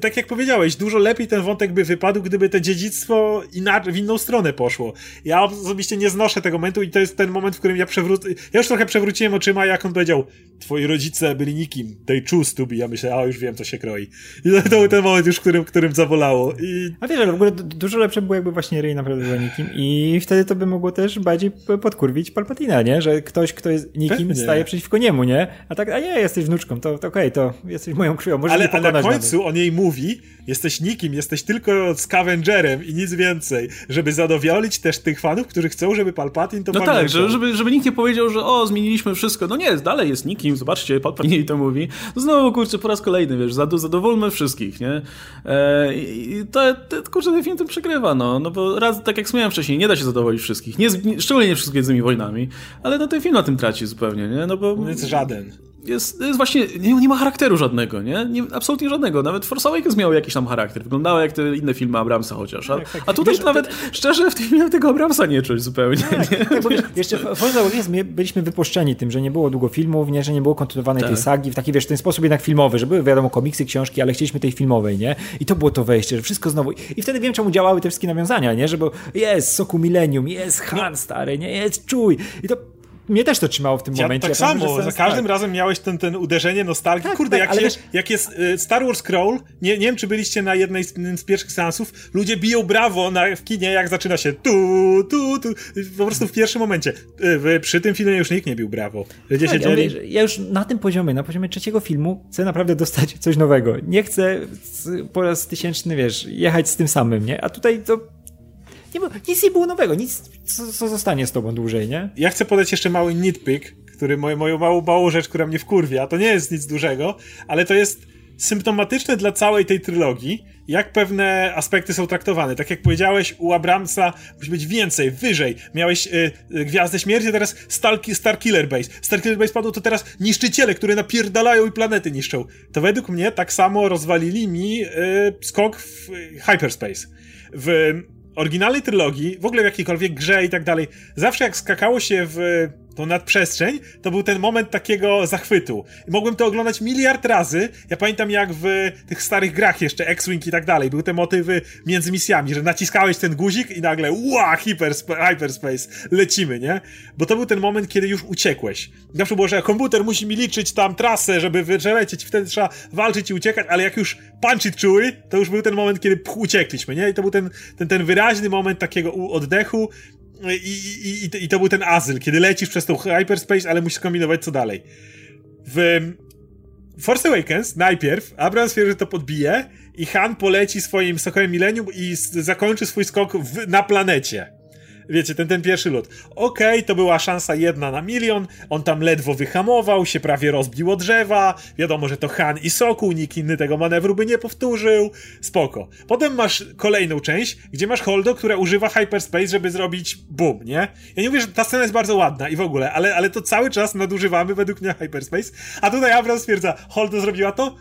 tak jak powiedziałeś, dużo lepiej ten wątek by wypadł, gdyby to dziedzictwo inaczej, w inną stronę poszło. Ja osobiście nie znoszę tego momentu i to jest ten moment, w którym ja przewrócę, ja już trochę przewróciłem oczyma, jak on powiedział, twoi rodzice byli nikim, they choose to be, ja myślę, a już wiem, co się kroi. I to, to był ten moment już, w którym, którym zabolało. I A wiesz, ale w ogóle du- dużo lepsze było jakby właśnie Rey naprawdę była nikim i wtedy to by mogło też bardziej podkurwić Palpatina, nie? Że ktoś, kto jest nikim Pewnie. staje przeciwko niemu, nie? A tak, a nie, jesteś wnuczką, to, to okej, to jesteś moją krwią, możesz ale mnie a na końcu końcu on jej mówi, jesteś nikim, jesteś tylko scavengerem i nic więcej, żeby zadowolić też tych fanów, którzy chcą, żeby Palpatine to No pamiętał. tak, że, żeby, żeby nikt nie powiedział, że o, zmieniliśmy wszystko. No nie, dalej jest nikim, zobaczcie, Palpatine jej to mówi. No znowu, kurczę, po raz kolejny, wiesz, zad zadowolmy wszystkich, nie? E, I to, to, kurczę, ten film tym przegrywa, no. No bo raz, tak jak wspomniałem wcześniej, nie da się zadowolić wszystkich. Nie, szczególnie nie wszystkich z tymi wojnami. Ale no ten film na tym traci zupełnie, nie? No bo... Więc żaden. Jest, jest właśnie, nie, nie ma charakteru żadnego, nie? nie? Absolutnie żadnego. Nawet Force Awakens miał jakiś tam charakter. Wyglądało jak te inne filmy Abramsa chociaż. A, a tutaj Wiesz, nawet, szczerze, w tym filmie tego Abramsa nie czuć zupełnie. nie? Tak, bo wiesz, jeszcze w Forza Awakens my byliśmy wypuszczeni tym, że nie było długo filmów, nie, że nie było kontynuowanej tej sagi w taki, wiesz, ten sposób jednak filmowy, że były wiadomo komiksy, książki, ale chcieliśmy tej filmowej, nie? I to było to wejście, że wszystko znowu. I wtedy wiem, czemu działały te wszystkie nawiązania, nie? Że bo jest Soku Millennium, jest Han stary, nie? Jest Czuj. I to mnie też to trzymało w tym Ja, momencie. tak Ja pamiętam, samo, że za każdym tak. razem miałeś ten, ten uderzenie nostalgii. Tak, Kurde, tak, jak, się, wiesz- jak jest y, Star Wars Scroll, nie, nie wiem czy byliście na jednej z, z pierwszych seansów, ludzie biją brawo na, w kinie, jak zaczyna się tu, tu, tu, po prostu w pierwszym momencie. Y, Przy tym filmie już nikt nie bił brawo. Ludzie Tak, ja, siedzieli... że ja już na tym poziomie, na poziomie trzeciego filmu chcę naprawdę dostać coś nowego. Nie chcę po raz tysięczny, wiesz, jechać z tym samym, nie? A tutaj to nie było, nic nie było nowego, nic, co, co zostanie z tobą dłużej, nie? Ja chcę podać jeszcze mały nitpick, który moją, moją małą, małą rzecz, która mnie wkurwia. To nie jest nic dużego, ale to jest symptomatyczne dla całej tej trylogii, jak pewne aspekty są traktowane. Tak jak powiedziałeś, u Abramsa musi być więcej, wyżej. Miałeś y, y, Gwiazdę Śmierci, a teraz Star Killer Base. Star Killer Base padło, to teraz niszczyciele, które napierdalają i planety niszczą. To według mnie tak samo rozwalili mi y, skok w y, hyperspace. W oryginalnej trylogii, w ogóle w jakiejkolwiek grze i tak dalej, zawsze jak skakało się w tą nadprzestrzeń, to był ten moment takiego zachwytu. I mogłem to oglądać miliard razy. Ja pamiętam jak w tych starych grach jeszcze, X-Wing i tak dalej, były te motywy między misjami, że naciskałeś ten guzik i nagle ła, hyperspace, hyperspace, lecimy, nie? Bo to był ten moment, kiedy już uciekłeś. Zawsze było, że komputer musi mi liczyć tam trasę, żeby wylecieć, wtedy trzeba walczyć i uciekać, ale jak już punch it czuły, to już był ten moment, kiedy uciekliśmy, nie? I to był ten, ten, ten wyraźny moment takiego oddechu, i, i, i, to był ten azyl, kiedy lecisz przez tą hyperspace, ale musisz kombinować co dalej. W Force Awakens najpierw Abrams wie, że to podbije i Han poleci swoim sokołem Millennium i zakończy swój skok w, na planecie. Wiecie, ten, ten pierwszy lot. Okej, to była szansa jedna na milion, on tam ledwo wyhamował, się prawie rozbił o drzewa, wiadomo, że to Han i Sokół, nikt inny tego manewru by nie powtórzył, spoko. Potem masz kolejną część, gdzie masz Holdo, która używa hyperspace, żeby zrobić boom, nie? Ja nie mówię, że ta scena jest bardzo ładna i w ogóle, ale, ale to cały czas nadużywamy według mnie hyperspace, a tutaj Abrams stwierdza, Holdo zrobiła to?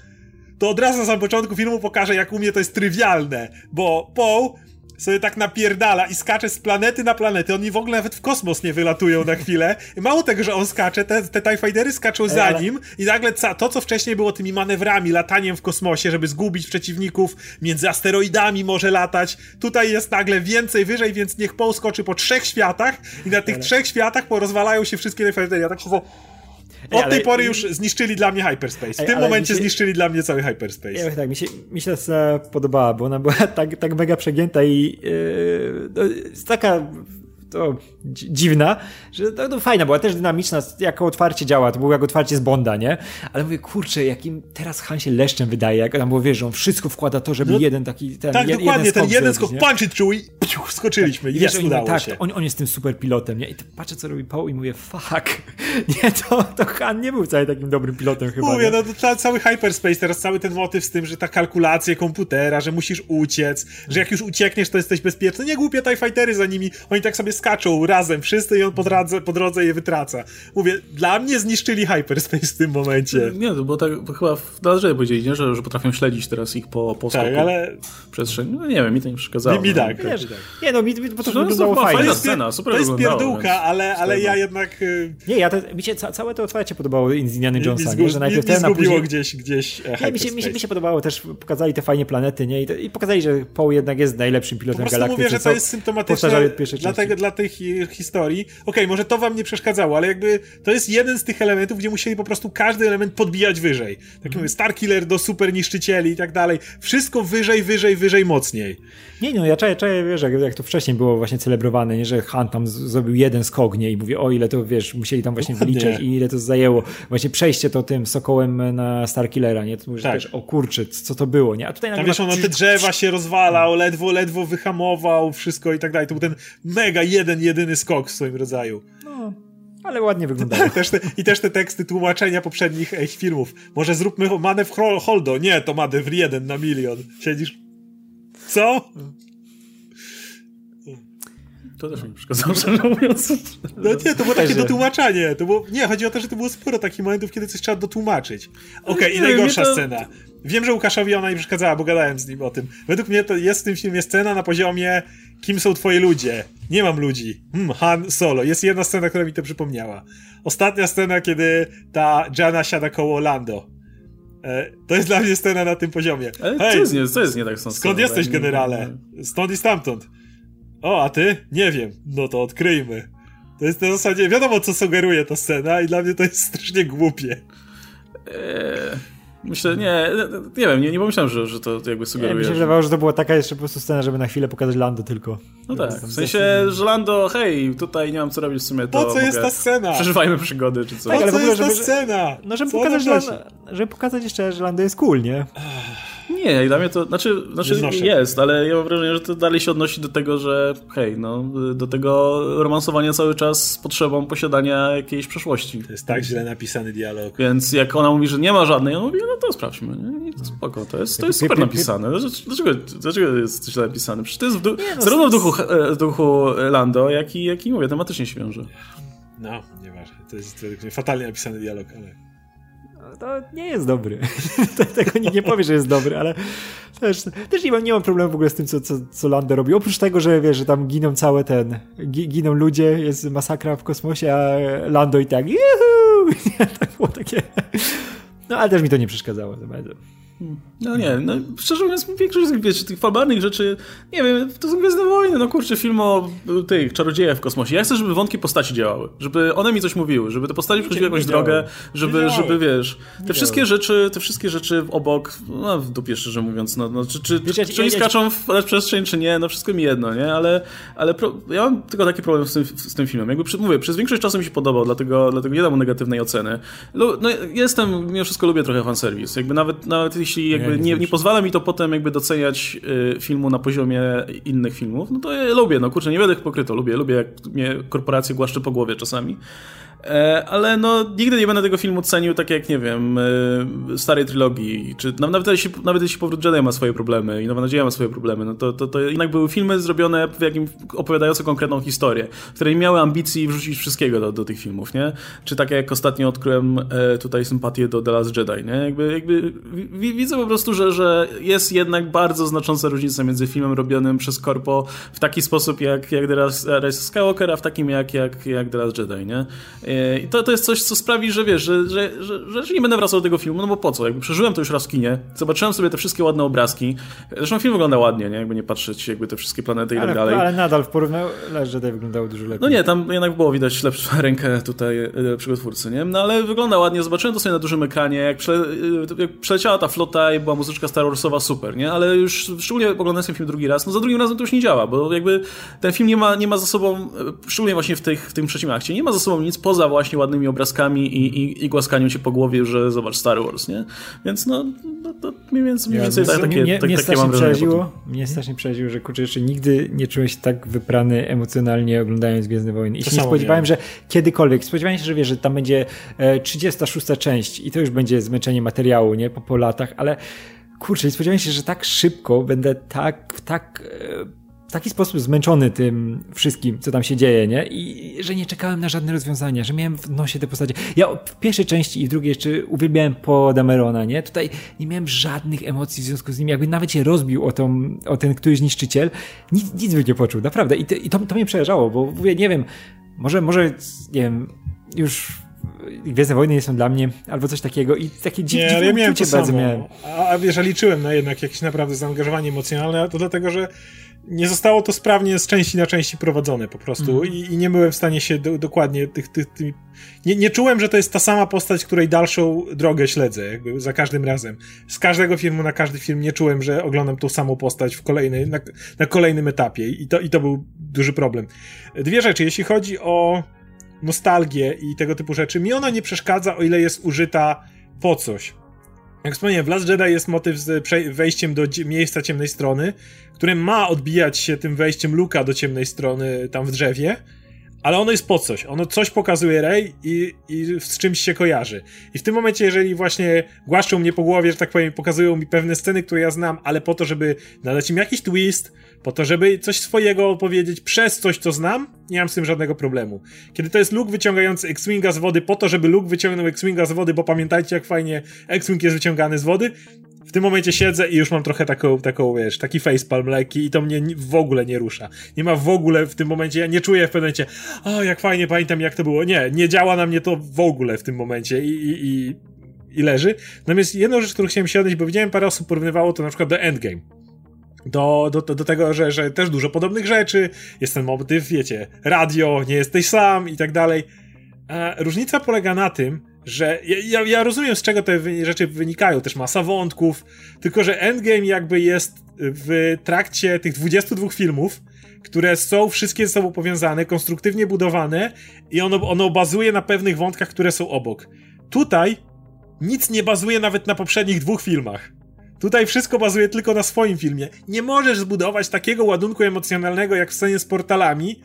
to od razu na samym początku filmu pokażę, jak u mnie to jest trywialne, bo Poe sobie tak napierdala i skacze z planety na planetę. Oni w ogóle nawet w kosmos nie wylatują na chwilę. I mało tego, że on skacze, te, te TIE Fightery skaczą za ale- nim i nagle ca- to, co wcześniej było tymi manewrami, lataniem w kosmosie, żeby zgubić przeciwników, między asteroidami może latać. Tutaj jest nagle więcej wyżej, więc niech Poe skoczy po trzech światach i na tych trzech światach porozwalają się wszystkie TIE Fightery. Ja tak się za... Od ale- tej pory już zniszczyli dla mnie hyperspace. W tym momencie się- zniszczyli dla mnie cały hyperspace. Ja tak, mi się, mi się ta podobała, bo ona była (laughs) tak, tak mega przegięta i yy, no, jest taka to dzi- dziwna, że to, to fajna była, też dynamiczna, jako otwarcie działa, to było jak otwarcie z Bonda, nie? Ale mówię, kurczę, jakim teraz Han się leszczem wydaje, jak tam było, wiesz, że on wszystko wkłada to, żeby No, jeden taki, ten, Tak, jed- dokładnie, ten jeden skok nie? punch it through i pciu, skoczyliśmy. I I wiesz, udało tak, się. on, on jest tym super pilotem, nie? I patrzę, co robi Poe i mówię, fuck. (laughs) Nie, to, to Han nie był wcale takim dobrym pilotem chyba. Mówię, nie? no to ca- cały hyperspace, teraz cały ten motyw z tym, że ta kalkulacja komputera, że musisz uciec, że jak już uciekniesz, to jesteś bezpieczny. Nie głupie TIE Fightery za nimi, oni tak sobie skaczą razem, wszyscy i on po drodze, po drodze je wytraca. Mówię, dla mnie zniszczyli hyperspace w tym momencie. Nie, było tak, to chyba w Dallerze powiedzieli, nie? Że, że potrafią śledzić teraz ich po, po Tak, skoku ale przestrzeń. No nie wiem, mi to nie przeszkadzało. mi, mi tak. Wiesz, mi tak. nie no, mi, mi, bo to No, wyglądało fajnie. fajna scena, super to jest pierdółka, ale, ale ja jednak... y, Nie, ja to, mi się ca, całe to otwarcie podobało z Indiana Jonesa, mi, nie? że mi, najpierw mi ten, a zgubiło później... gdzieś, gdzieś e, Nie, mi, się, mi, się, mi się podobało też, pokazali te fajne planety, nie? I, to, i pokazali, że Poe jednak jest najlepszym Po pilotem prostu galaktyki. mówię, że to jest symptomatyczne, dlatego, części. Dla tych historii. Okej, okay, może to wam nie przeszkadzało, ale jakby to jest jeden z tych elementów, gdzie musieli po prostu każdy element podbijać wyżej. Tak mm. mówię, Starkiller do super niszczycieli i tak dalej. Wszystko wyżej, wyżej, wyżej, mocniej. Nie, no ja czaję, czaję, wiesz, jak, jak to wcześniej było właśnie celebrowane, nie, że Han tam zrobił jeden skok, nie, i mówię, o ile to, wiesz, musieli tam właśnie wyliczać i ile to zajęło. Właśnie przejście to tym sokołem na Starkillera, nie, to mówisz tak. też, o kurczę, co to było, nie, a tutaj nagle... Tam wiesz, on na te drzewa się rozwalał, ledwo, ledwo wyhamował, wszystko i tak dalej. To był ten mega jeden, jedyny skok w swoim rodzaju. No ale ładnie wyglądało. (laughs) też te, I też te teksty tłumaczenia poprzednich ej, filmów. Może zróbmy Manew Holdo. Nie, to Manew jeden na milion. Siedzisz co? To też mi przeszkadzało, szczerze mówiąc. No nie, to było takie dotłumaczenie. To było, nie, chodzi o to, że to było sporo takich momentów, kiedy coś trzeba dotłumaczyć. Okej, okay, i najgorsza to... scena. Wiem, że Łukaszowi ona nie przeszkadzała, bo gadałem z nim o tym. Według mnie to jest w tym filmie scena na poziomie kim są twoi ludzie? Nie mam ludzi. Hmm, Han Solo. Jest jedna scena, która mi to przypomniała. Ostatnia scena, kiedy ta Jana siada koło Lando. E, to jest dla mnie scena na tym poziomie. Ale Hej, co, jest nie, co jest nie tak Skąd jesteś, generale? Stąd i stamtąd. O, a ty? Nie wiem. No to odkryjmy. To jest na zasadzie, wiadomo co sugeruje ta scena i dla mnie to jest strasznie głupie. Eee... Myślę, nie, nie wiem, nie, nie pomyślałem, że, że to jakby sugeruje. Ja mi się wydawało, że to była taka jeszcze po prostu scena, żeby na chwilę pokazać Lando tylko. No tak, w sensie, że Lando, hej, tutaj nie mam co robić w sumie, to Po co jest ta scena? Przeżywajmy przygody, czy co. Tak, ale po co jest ta scena? No, żeby pokazać, Lando, żeby pokazać jeszcze, że Lando jest cool, nie? Nie, dla mnie to, znaczy, znaczy jest, ale ja mam wrażenie, że to dalej się odnosi do tego, że hej, no, do tego romansowania cały czas z potrzebą posiadania jakiejś przeszłości. To jest tak źle napisany dialog. Więc jak ona mówi, że nie ma żadnej, on mówi, no to sprawdźmy. Nie? Spoko, to jest, to jest super napisane. Dlaczego, dlaczego jest źle napisane? Przecież to jest w du- no, zarówno w duchu, w duchu Lando, jak i, jak i mówię, tematycznie się wiąże. No, nieważne. To jest fatalnie napisany dialog, ale to nie jest dobry. (laughs) Tego nikt nie powie, że jest dobry, ale też, też nie, mam, nie mam problemu w ogóle z tym, co, co, co Lando robi. Oprócz tego, że wiesz, że tam giną całe ten, giną ludzie, jest masakra w kosmosie, a Lando i tak, juhu! (laughs) tak było takie... No ale też mi to nie przeszkadzało za bardzo. No nie, no szczerze mówiąc, większość wiecie, tych fabularnych rzeczy, nie wiem, to są Gwiezdne Wojny, no kurczę, film o tych czarodziejach w kosmosie. Ja chcę, żeby wątki postaci działały, żeby one mi coś mówiły, żeby te postaci przechodziły jakąś drogę, żeby, żeby, wiesz, te wszystkie rzeczy, te wszystkie rzeczy obok, no w dupie szczerze mówiąc, no, no czy, czy, wiecie, czy oni skaczą w przestrzeń, czy nie, no wszystko mi jedno, nie, ale, ale ja mam tylko taki problem z tym, z tym filmem. Jakby, mówię, przez większość czasu mi się podobał, dlatego, dlatego nie dam mu negatywnej oceny. No, jestem, mimo wszystko lubię trochę fanservice, jakby nawet, nawet jeśli jakby nie, nie, nie pozwala mi to potem jakby doceniać y, filmu na poziomie innych filmów, no to ja lubię, no kurczę, nie będę pokryto, lubię, lubię jak mnie korporacje głaszcze po głowie czasami. E, ale no nigdy nie będę tego filmu cenił tak jak, nie wiem, e, starej trylogii, czy nawet jeśli, nawet jeśli Powrót Jedi ma swoje problemy i Nowa Nadzieja ma swoje problemy, no to, to, to jednak były filmy zrobione w jakim, opowiadające konkretną historię, które nie miały ambicji wrzucić wszystkiego do, do tych filmów, nie? Czy tak jak ostatnio odkryłem e, tutaj sympatię do The Last Jedi, nie? Jakby, jakby widzę po prostu, że, że jest jednak bardzo znacząca różnica między filmem robionym przez Corpo w taki sposób jak, jak The Rise Skywalker, a w takim jak, jak, jak The Last Jedi, nie? I to, to jest coś, co sprawi, że wiesz, że, że, że, że nie będę wracał do tego filmu, no bo po co? Jakby przeżyłem to już raz w kinie, zobaczyłem sobie te wszystkie ładne obrazki. Zresztą film wygląda ładnie, nie? Jakby nie patrzeć, jakby te wszystkie planety i tak dalej. Ale nadal w porównaniu Jedi wyglądało dużo lepiej. No nie, tam jednak było widać lepszą (laughs) rękę tutaj e, przygotwórcy, nie? No ale wygląda ładnie, zobaczyłem to sobie na dużym ekranie, jak, przele, e, jak przeleciała ta flota i była muzyczka Star Warsowa, super, nie? Ale już szczególnie oglądając ten film drugi raz, no za drugim razem to już nie działa, bo jakby ten film nie ma, nie ma za sobą, e, szczególnie właśnie w, tych, w tym trzecim akcie, nie ma za sobą nic poza właśnie ładnymi obrazkami i, i, i głaskaniu cię po głowie, że zobacz Star Wars, nie? Więc no, no to mniej więcej, mniej więcej ja, tak, takie, mnie, tak, mnie takie mam przeraziło, Mnie strasznie przeraziło, że kurczę, jeszcze nigdy nie czułem się tak wyprany emocjonalnie oglądając Gwiezdne Wojny. I się nie spodziewałem, że kiedykolwiek, spodziewałem się, że wiesz, że tam będzie 36 e, część i to już będzie zmęczenie materiału, nie? Po, po latach, ale kurczę, spodziewałem się, że tak szybko będę tak, tak e, w taki sposób zmęczony tym wszystkim, co tam się dzieje, nie? I że nie czekałem na żadne rozwiązania, że miałem w nosie te postacie. Ja w pierwszej części i w drugiej jeszcze uwielbiałem po Damerona, nie? Tutaj nie miałem żadnych emocji w związku z nim, jakby nawet się rozbił o, tą, o ten któryś niszczyciel, nic, nic by nie poczuł, naprawdę. I, te, i to, to mnie przejeżdżało, bo mówię, nie wiem, może, może, nie wiem, już Gwiezdne Wojny nie są dla mnie, albo coś takiego i takie dziwne nie, ale ja miałem to bardzo miałem. A, a wiesz, liczyłem na jednak jakieś naprawdę zaangażowanie emocjonalne, to dlatego, że nie zostało to sprawnie z części na części prowadzone po prostu mm. I, i, nie byłem w stanie się do, dokładnie tych, tych, tych nie, nie, czułem, że to jest ta sama postać, której dalszą drogę śledzę jakby za każdym razem. Z każdego filmu na każdy film nie czułem, że oglądam tą samą postać w kolejny, na, na kolejnym etapie i to, i to był duży problem. Dwie rzeczy, jeśli chodzi o nostalgię i tego typu rzeczy, mi ona nie przeszkadza, o ile jest użyta po coś. Jak wspomniałem, w Last Jedi jest motyw z wejściem do miejsca ciemnej strony, które ma odbijać się tym wejściem Luka do ciemnej strony tam w drzewie, ale ono jest po coś. Ono coś pokazuje Rey i, i z czymś się kojarzy. I w tym momencie, jeżeli właśnie głaszczą mnie po głowie, że tak powiem, pokazują mi pewne sceny, które ja znam, ale po to, żeby nadać im jakiś twist, po to, żeby coś swojego opowiedzieć przez coś, co znam, nie mam z tym żadnego problemu. Kiedy to jest Luke wyciągający X-Winga z wody po to, żeby Luke wyciągnął X-Winga z wody, bo pamiętajcie, jak fajnie X-Wing jest wyciągany z wody, w tym momencie siedzę i już mam trochę taką, taką wiesz, taki facepalm lekki i to mnie w ogóle nie rusza. Nie ma w ogóle w tym momencie, ja nie czuję w pewnym momencie, o jak fajnie, pamiętam jak to było. Nie, nie działa na mnie to w ogóle w tym momencie i, i, i, i leży. Natomiast jedną rzecz, którą chciałem się odnieść, bo widziałem parę osób porównywało to na przykład do Endgame do, do, do tego, że, że też dużo podobnych rzeczy, jest ten motyw, wiecie, radio, nie jesteś sam i tak dalej. różnica polega na tym, że ja, ja, rozumiem z czego te rzeczy wynikają, też masa wątków, tylko że Endgame jakby jest w trakcie tych 22 filmów, które są wszystkie ze sobą powiązane, konstruktywnie budowane i ono, ono bazuje na pewnych wątkach, które są obok. Tutaj nic nie bazuje nawet na poprzednich dwóch filmach. Tutaj wszystko bazuje tylko na swoim filmie. Nie możesz zbudować takiego ładunku emocjonalnego jak w scenie z portalami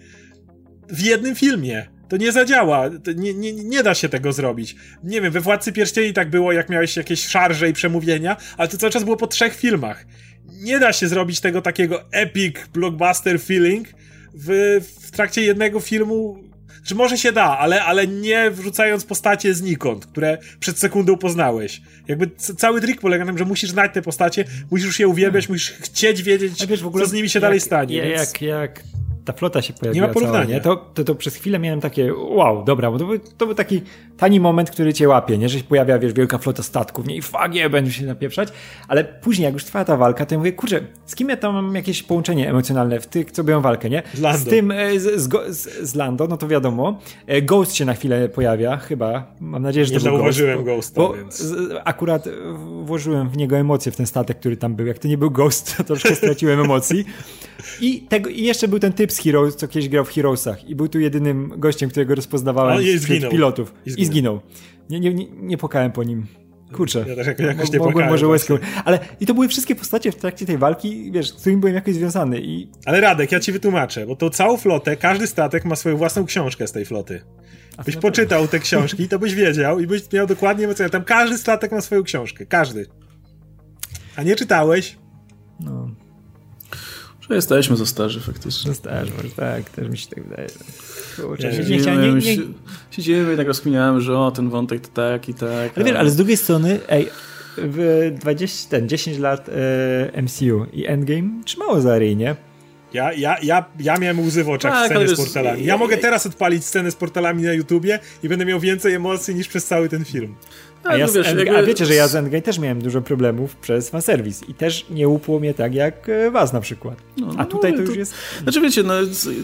w jednym filmie. To nie zadziała. To nie, nie, nie da się tego zrobić. Nie wiem, we Władcy Pierścieni tak było, jak miałeś jakieś szarże i przemówienia, ale to cały czas było po trzech filmach. Nie da się zrobić tego takiego epic blockbuster feeling w, w trakcie jednego filmu że może się da, ale, ale nie wrzucając postacie znikąd, które przed sekundą poznałeś. Jakby cały trik polega na tym, że musisz znać te postacie, musisz już je uwielbiać, musisz chcieć wiedzieć, wiesz, co z nimi się jak, dalej stanie. Jak, więc... jak, jak ta flota się pojawiła. Nie ma porównania. Cała, nie? To, to, to, przez chwilę miałem takie, wow, dobra, bo to był, to był taki tani moment, który cię łapie, nie? Że się pojawia, wiesz, wielka flota statków, nie? I fagie, będą się napieprzać, ale później, jak już trwa ta walka, to ja mówię, kurczę, z kim ja tam mam jakieś połączenie emocjonalne w tych, co biorą walkę, nie? Z Lando. Z tym, e, z, z, z Lando, no to wiadomo. E, Ghost się na chwilę pojawia, chyba. Mam nadzieję, że nie to był zauważyłem Ghosta, bo więc... akurat włożyłem w niego emocje w ten statek, który tam był. Jak to nie był Ghost, to troszkę straciłem emocji. I, tego, I jeszcze był ten typ z Heroes, co kiedyś grał w Heroesach i był tu jedynym gościem, którego rozpoznawałem wśród pilotów. I. I zginął. Nie, nie, nie, nie płakałem po nim. Kurczę. Ja też jakoś nie Mogłem może łezką. Ale i to były wszystkie postacie w trakcie tej walki, wiesz, z którymi byłem jakoś związany. I... Ale Radek, ja ci wytłumaczę, bo to całą flotę, każdy statek ma swoją własną książkę z tej floty. Byś poczytał te książki, to byś wiedział i byś miał dokładnie emocje. Tam każdy statek ma swoją książkę. Każdy. A nie czytałeś? Że jesteśmy za starzy faktycznie. Za starzy, tak, też mi się tak wydaje. Kurczę, nie, siedzimy, nie, nie, siedzimy i tak rozkminiamy, że o, ten wątek to tak i tak. Ale wiesz, ale z drugiej strony, ej, w 20, ten 10 lat e, MCU i Endgame trzymało za ryj, nie? Ja, ja, ja, ja miałem łzy w oczach tak, sceny z portalami. Ja mogę teraz odpalić scenę z portalami na YouTubie i będę miał więcej emocji niż przez cały ten film. A, ja wiesz, a, wiecie, że ja z Endgame też miałem dużo problemów przez fanserwis i też nie upło mnie tak jak e, was na przykład. No, a no, tutaj no, to, już jest... Znaczy wiecie, no,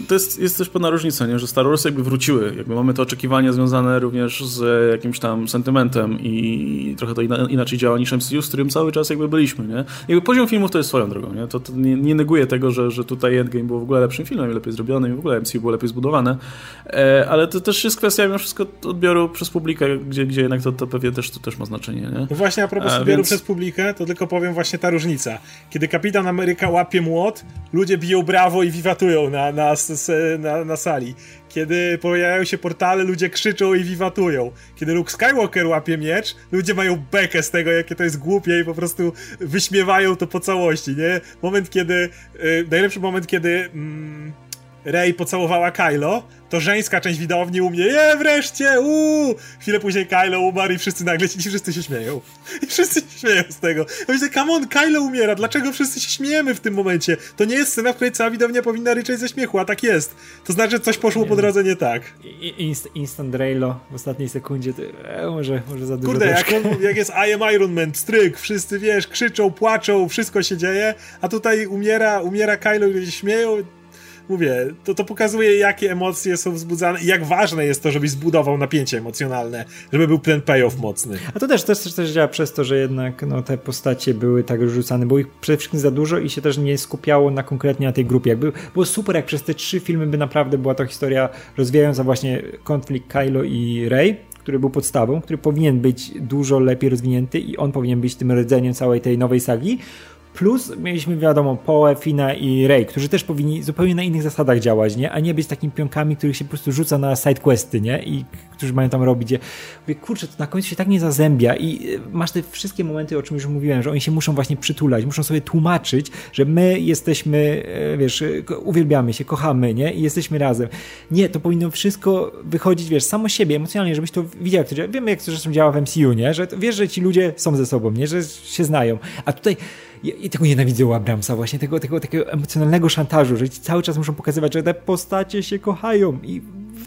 to jest, jest też pewna różnica, nie? że Star Wars jakby wróciły. Jakby mamy te oczekiwania związane również z jakimś tam sentymentem i trochę to inaczej działa niż MCU, z którym cały czas jakby byliśmy. Nie? Jakby poziom filmów to jest swoją drogą. Nie? To, to nie, nie neguje tego, że, że tutaj Endgame było w ogóle lepszym filmem i lepiej zrobionym i w ogóle MCU było lepiej zbudowane. E, ale to też jest kwestia mimo wszystko odbioru przez publikę, gdzie, gdzie jednak to, to pewnie też, to też ma znaczenie nie? No właśnie a propos odbioru więc... przez publikę, to tylko powiem właśnie ta różnica. Kiedy Kapitan Ameryka łapie młot, ludzie biją brawo i wiwatują na, na, na, na sali. Kiedy pojawiają się portale, ludzie krzyczą i wiwatują. Kiedy Luke Skywalker łapie miecz, ludzie mają bekę z tego, jakie to jest głupie i po prostu wyśmiewają to po całości, nie? Moment, kiedy... Yy, najlepszy moment, kiedy... Mm, Rey pocałowała Kylo, to żeńska część widowni u mnie, je wreszcie, uuu! Chwilę później Kylo umarł i wszyscy nagle ci wszyscy się śmieją. I wszyscy się śmieją z tego. Ja myślę, come on, Kylo umiera, dlaczego wszyscy się śmiejemy w tym momencie? To nie jest scena, w której cała widownia powinna ryczeć ze śmiechu, a tak jest. To znaczy, że coś poszło po drodze nie tak. Inst instant Raylo w ostatniej sekundzie, to, e, może, może za dużo Kurde, jak, jak, jest I am Iron Man, stryk, wszyscy, wiesz, krzyczą, płaczą, wszystko się dzieje, a tutaj umiera, umiera Kylo i ludzie się śmieją, mówię, to, to pokazuje, jakie emocje są wzbudzane i jak ważne jest to, żebyś zbudował napięcie emocjonalne, żeby był ten payoff mocny. A to też, też, też, działa przez to, że jednak no, te postacie były tak rzucane, było ich przede wszystkim za dużo i się też nie skupiało na konkretnie na tej grupie. Jakby, było super, jak przez te trzy filmy by naprawdę była to historia rozwijająca właśnie konflikt Kylo i Rey, który był podstawą, który powinien być dużo lepiej rozwinięty i on powinien być tym rdzeniem całej tej nowej sagi. Plus mieliśmy, wiadomo, Poe, Fina i Rey, którzy też powinni zupełnie na innych zasadach działać, nie? A nie być takimi pionkami, których się po prostu rzuca na sidequesty, nie? I którzy mają tam robić. Mówię, kurczę, to na końcu się tak nie zazębia i e, masz te wszystkie momenty, o czym już mówiłem, że oni się muszą właśnie przytulać, muszą sobie tłumaczyć, że my jesteśmy, e, wiesz, e, uwielbiamy się, kochamy, nie? I jesteśmy razem. Nie, to powinno wszystko wychodzić, wiesz, samo siebie, emocjonalnie, żebyś to widział. Wiemy, jak to zresztą działa w MCU, nie? Że wiesz, że ci ludzie są ze sobą, nie? Że się znają. A tutaj i tego nienawidzę u Abramsa, właśnie tego, tego takiego emocjonalnego szantażu, że cały czas muszą pokazywać, że te postacie się kochają i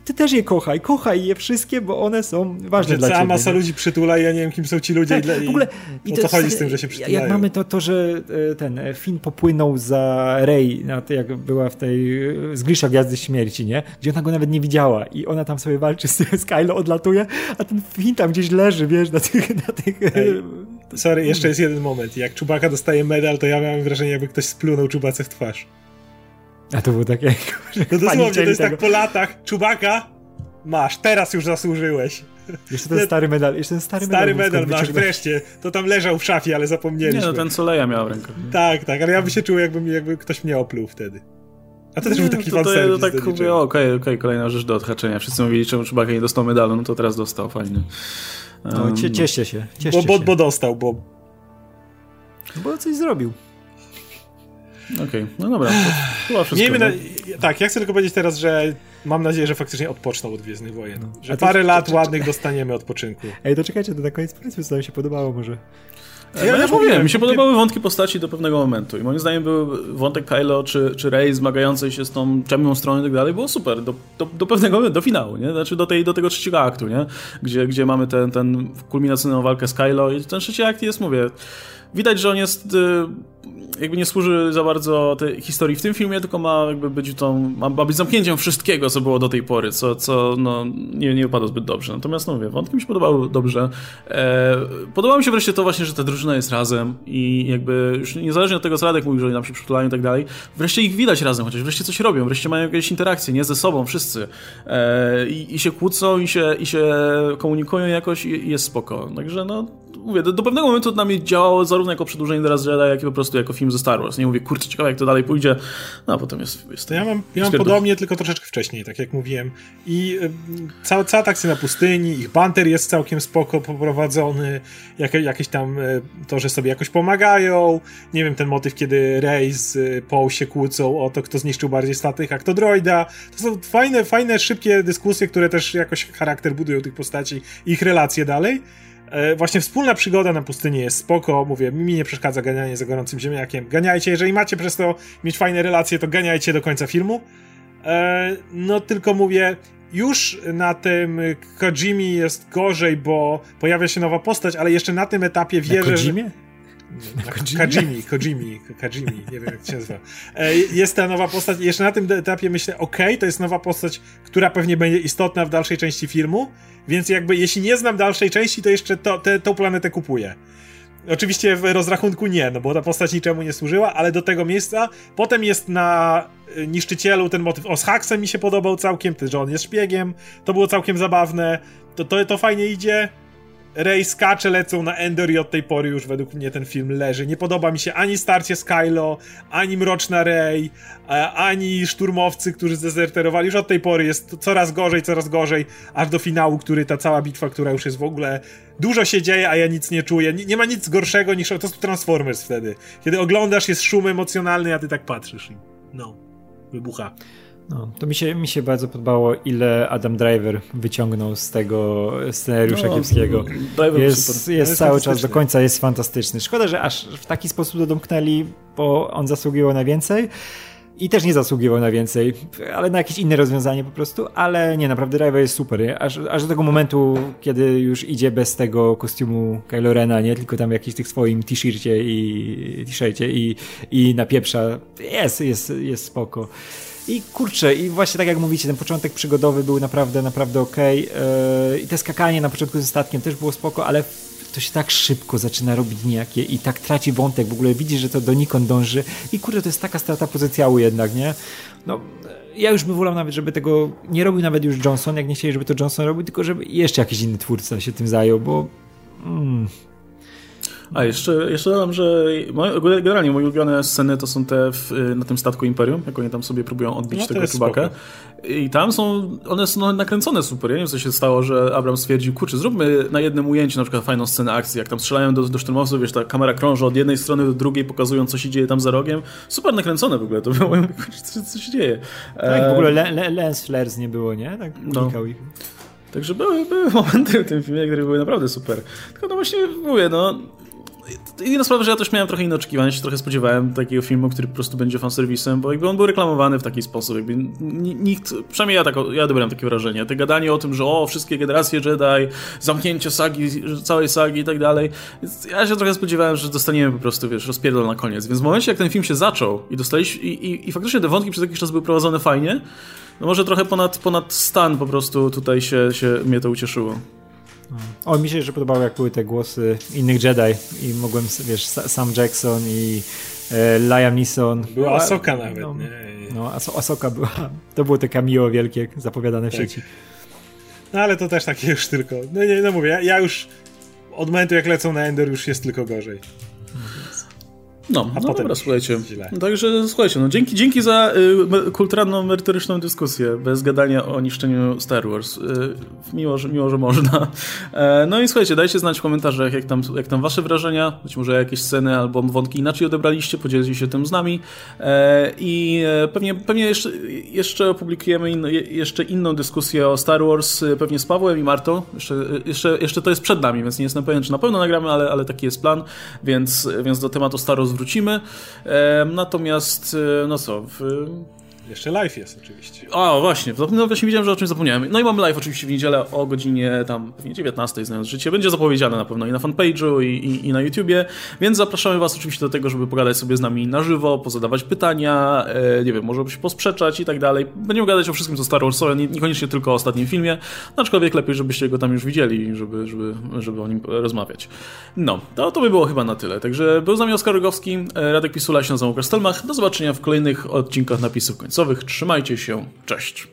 ty też je kochaj, kochaj je wszystkie, bo one są ważne dla cała ciebie. masa ludzi przytula i ja nie wiem, kim są ci ludzie tak, i, w ogóle, i o co chodzi z tym, że się przytulają. Jak mamy to, to że e, ten e, Finn popłynął za Rey, jak była w tej e, zgrisza Gwiazdy Śmierci, nie? Gdzie ona go nawet nie widziała i ona tam sobie walczy z, z (laughs) Kylo, odlatuje, a ten Finn tam gdzieś leży, wiesz, na tych... Na tych Sorry, jeszcze jest jeden moment. Jak Czubaka dostaje medal, to ja miałem wrażenie, jakby ktoś splunął Czubace w twarz. A to było takie... (laughs) No dosłownie, to jest tego. tak po latach. Czubaka, masz, teraz już zasłużyłeś. Jeszcze ten stary medal, jeszcze ten stary, stary medal. medal masz, wreszcie. To tam leżał w szafie, ale zapomnieliśmy. Nie, no ten co Leja miał w ręku. Tak, tak, ale ja by się czuł, jakby, jakby ktoś mnie opluł wtedy. A to też był taki no, to, tak mówię, okej, okej, okay, kolejna rzecz do odhaczenia. Wszyscy mówili, czemu Czubaka nie dostał medalu, no to teraz dostał, fajnie. No, cie, cieszcie się. Cieszcie bo, bo, się. bo dostał, bo... Bo coś zrobił. Okej, okay, no dobra, to chyba wszystko. Miejmy na... Tak, ja chcę tylko powiedzieć teraz, że mam nadzieję, że faktycznie odpoczną od Gwiezdnych Wojen. No. Że parę lat ładnych dostaniemy odpoczynku. Ej, to czekajcie, to na koniec powiedzmy, co nam się podobało może. Ja, ja, ja mówiłem, mi się podobały wątki postaci do pewnego momentu i moim zdaniem był wątek Kylo czy, czy Rey zmagającej się z tą ciemną stroną i tak dalej, było super, do, do, do pewnego momentu, do finału, nie? Znaczy do, tej, do tego trzeciego aktu, nie? Gdzie, gdzie mamy ten, ten kulminacyjną walkę z Kylo i ten trzeci akt jest, mówię, widać, że on jest y, jakby nie służy za bardzo tej historii w tym filmie, tylko ma jakby być tą, ma, być zamknięciem wszystkiego, co było do tej pory, co, co no, nie, nie wypadło zbyt dobrze. Natomiast no mówię, wątki mi się podobały dobrze. E, podobało mi się wreszcie to właśnie, że ta drużyna jest razem i jakby już niezależnie od tego, co Radek mówił, że oni nam się przytulają i tak dalej, wreszcie ich widać razem, chociaż wreszcie coś robią, wreszcie mają jakieś interakcje, nie ze sobą, wszyscy. E, i, i, się kłócą, i się, i się komunikują jakoś i, i jest spoko. Także no, mówię, do, do, pewnego momentu to na mnie działało zarówno jako przedłużenie teraz Jedi, jak i po prostu jako film ze Star Wars. Nie mówię, kurczę, ciekawe jak to dalej pójdzie, no a potem jest... jest to ja mam, ja mam podobnie, tylko troszeczkę wcześniej, tak jak mówiłem. I y, cała, cała akcja na pustyni, ich banter jest całkiem spoko poprowadzony, jak, jakieś tam y, to, że sobie jakoś pomagają, nie wiem, ten motyw, kiedy Rey z y, Poe się kłócą o to, kto zniszczył bardziej statek, a kto droida. To są fajne, fajne, szybkie dyskusje, które też jakoś charakter budują tych postaci i ich relacje dalej. E, właśnie wspólna przygoda na pustyni jest spoko, mówię, mi nie przeszkadza ganianie za gorącym ziemniakiem. Ganiajcie, jeżeli macie przez to mieć fajne relacje, to ganiajcie do końca filmu. E, no tylko mówię, już na tym Kojimi jest gorzej, bo pojawia się nowa postać, ale jeszcze na tym etapie wierzę, na Kojimie? Na Kajimi, Kojimi, Kajimi, nie wiem jak się nazywa. E, jest ta nowa postać jeszcze na tym etapie myślę, ok, to jest nowa postać, która pewnie będzie istotna w dalszej części filmu, więc jakby jeśli nie znam dalszej części, to jeszcze to, te, tą planetę kupuję. Oczywiście w rozrachunku nie, no bo ta postać niczemu nie służyła, ale do tego miejsca. Potem jest na y, niszczycielu ten motyw. O, z Haksem mi się podobał całkiem, że on jest szpiegiem. To było całkiem zabawne. To, to, to fajnie idzie. Rey skacze lecą na Endor i od tej pory już według mnie ten film leży. Nie podoba mi się ani starcie z Kylo, ani Mroczna Rey, ani szturmowcy, którzy zdezerterowali. Już od tej pory jest coraz gorzej, coraz gorzej, aż do finału, który ta cała bitwa, która już jest w ogóle... Dużo się dzieje, a ja nic nie czuję. Nie, nie ma nic gorszego niż... To jest Transformers wtedy. Kiedy oglądasz, jest szum emocjonalny, a ty tak patrzysz i... No. Wybucha. No, to mi się, mi się bardzo podobało, ile Adam Driver wyciągnął z tego scenariusza no, kiepskiego. Jest, jest, jest cały czas do końca, jest fantastyczny. Szkoda, że aż w taki sposób to domknęli, bo on zasługiwał na więcej. I też nie zasługiwał na więcej, ale na jakieś inne rozwiązanie po prostu, ale nie, naprawdę Driver jest super? Aż, aż do tego momentu, kiedy już idzie bez tego kostiumu Kylo Rena, nie? Tylko tam jakiś tych swoim t-shircie i t-shircie i, i na pieprza. Jest, jest, jest spoko. I kurczę, i właśnie tak jak mówicie, ten początek przygodowy był naprawdę, naprawdę okej. Okay. Yy, I te skakanie na początku ze statkiem też było spoko, ale to się tak szybko zaczyna robić nijakie i tak traci wątek. W ogóle widzisz, że to donikąd dąży i kurde, to jest taka strata potencjału jednak, nie? No, ja już bym wolał nawet, żeby tego nie robił nawet już Johnson, jak nie chcieli, żeby to Johnson robił, tylko żeby jeszcze jakiś inny twórca się tym zajął, bo... Mm, a jeszcze, jeszcze dodam, że moje, generalnie moje ulubione sceny to są te w, na tym statku Imperium, jak oni tam sobie próbują odbić no, tego Chewbacca. I tam są, one są nakręcone super. Ja nie wiem, co się stało, że Abrams stwierdził, kurczę, zróbmy na jednym ujęciu na przykład fajną scenę akcji, jak tam strzelają do, do szturmowców, wiesz, ta kamera krąży od jednej strony do drugiej, pokazując, co się dzieje tam za rogiem. Super nakręcone w ogóle, to było, (laughs) co, co się dzieje. Tak, w ogóle le, le, lens flares nie było, nie? Tak unikał no. ich. Także były, były (laughs) momenty w tym filmie, które były naprawdę super. Tylko no właśnie mówię, no Inna sprawa, że ja też miałem trochę inne oczekiwania, się trochę spodziewałem takiego filmu, który po prostu będzie fanserwisem, bo jakby on był reklamowany w taki sposób, jakby nikt, przynajmniej ja, tak, ja odebrałem takie wrażenie, te gadanie o tym, że o, wszystkie generacje Jedi, zamknięcie sagi, całej sagi i tak dalej, ja się trochę spodziewałem, że dostaniemy po prostu, wiesz, rozpierdol na koniec, więc w momencie, jak ten film się zaczął i dostaliśmy, i, i, i faktycznie te wątki przez jakiś czas były prowadzone fajnie, no może trochę ponad, ponad stan po prostu tutaj się, się mnie to ucieszyło. O, mi się jeszcze podobało, jak były te głosy innych Jedi i mogłem, wiesz, Sam Jackson i e, Liam Neeson. Była Asoka nawet, no, nie? No, As Asoka była. To było te cameo wielkie, zapowiadane tak. w sieci. No ale to też takie już tylko. No nie, no mówię, ja, ja już od momentu jak lecą na Ender już jest tylko gorzej. No, A no potem dobra, słuchajcie. Także słuchajcie, no dzięki, dzięki za y, kulturalną, merytoryczną dyskusję, bez gadania o niszczeniu Star Wars. Y, miło, że, miło, że można. E, no i słuchajcie, dajcie znać w komentarzach, jak tam, jak tam wasze wrażenia, być może jakieś sceny albo wątki inaczej odebraliście, podzielcie się tym z nami. E, I e, pewnie, pewnie jeszcze, jeszcze opublikujemy in, jeszcze inną dyskusję o Star Wars, y, pewnie z Pawłem i Martą. Jeszcze, jeszcze, jeszcze to jest przed nami, więc nie jestem pewien, czy na pewno nagramy, ale, ale taki jest plan, więc, więc do tematu Star Wars wrócimy. Natomiast, e, no co, jeszcze live jest oczywiście. O, właśnie, no właśnie widziałem, że o czymś zapomniałem. No i mamy live oczywiście w niedzielę o godzinie tam pewnie 19, znając życie. Będzie zapowiedziane na pewno i na fanpage'u i, i, i, na YouTubie, więc zapraszamy was oczywiście do tego, żeby pogadać sobie z nami na żywo, pozadawać pytania, e, nie wiem, może się posprzeczać i tak dalej. Będziemy gadać o wszystkim, co Star Warsowe, niekoniecznie tylko o ostatnim filmie, aczkolwiek lepiej, żebyście go tam już widzieli, żeby, żeby, żeby o nim rozmawiać. No, to, to by było chyba na tyle. Także był z nami Oskar Rogowski, e, Radek Pisula, się nazywam Łukasz Do zobaczenia w kolejnych odcinkach napisów końcowych końcowych. Trzymajcie się, cześć.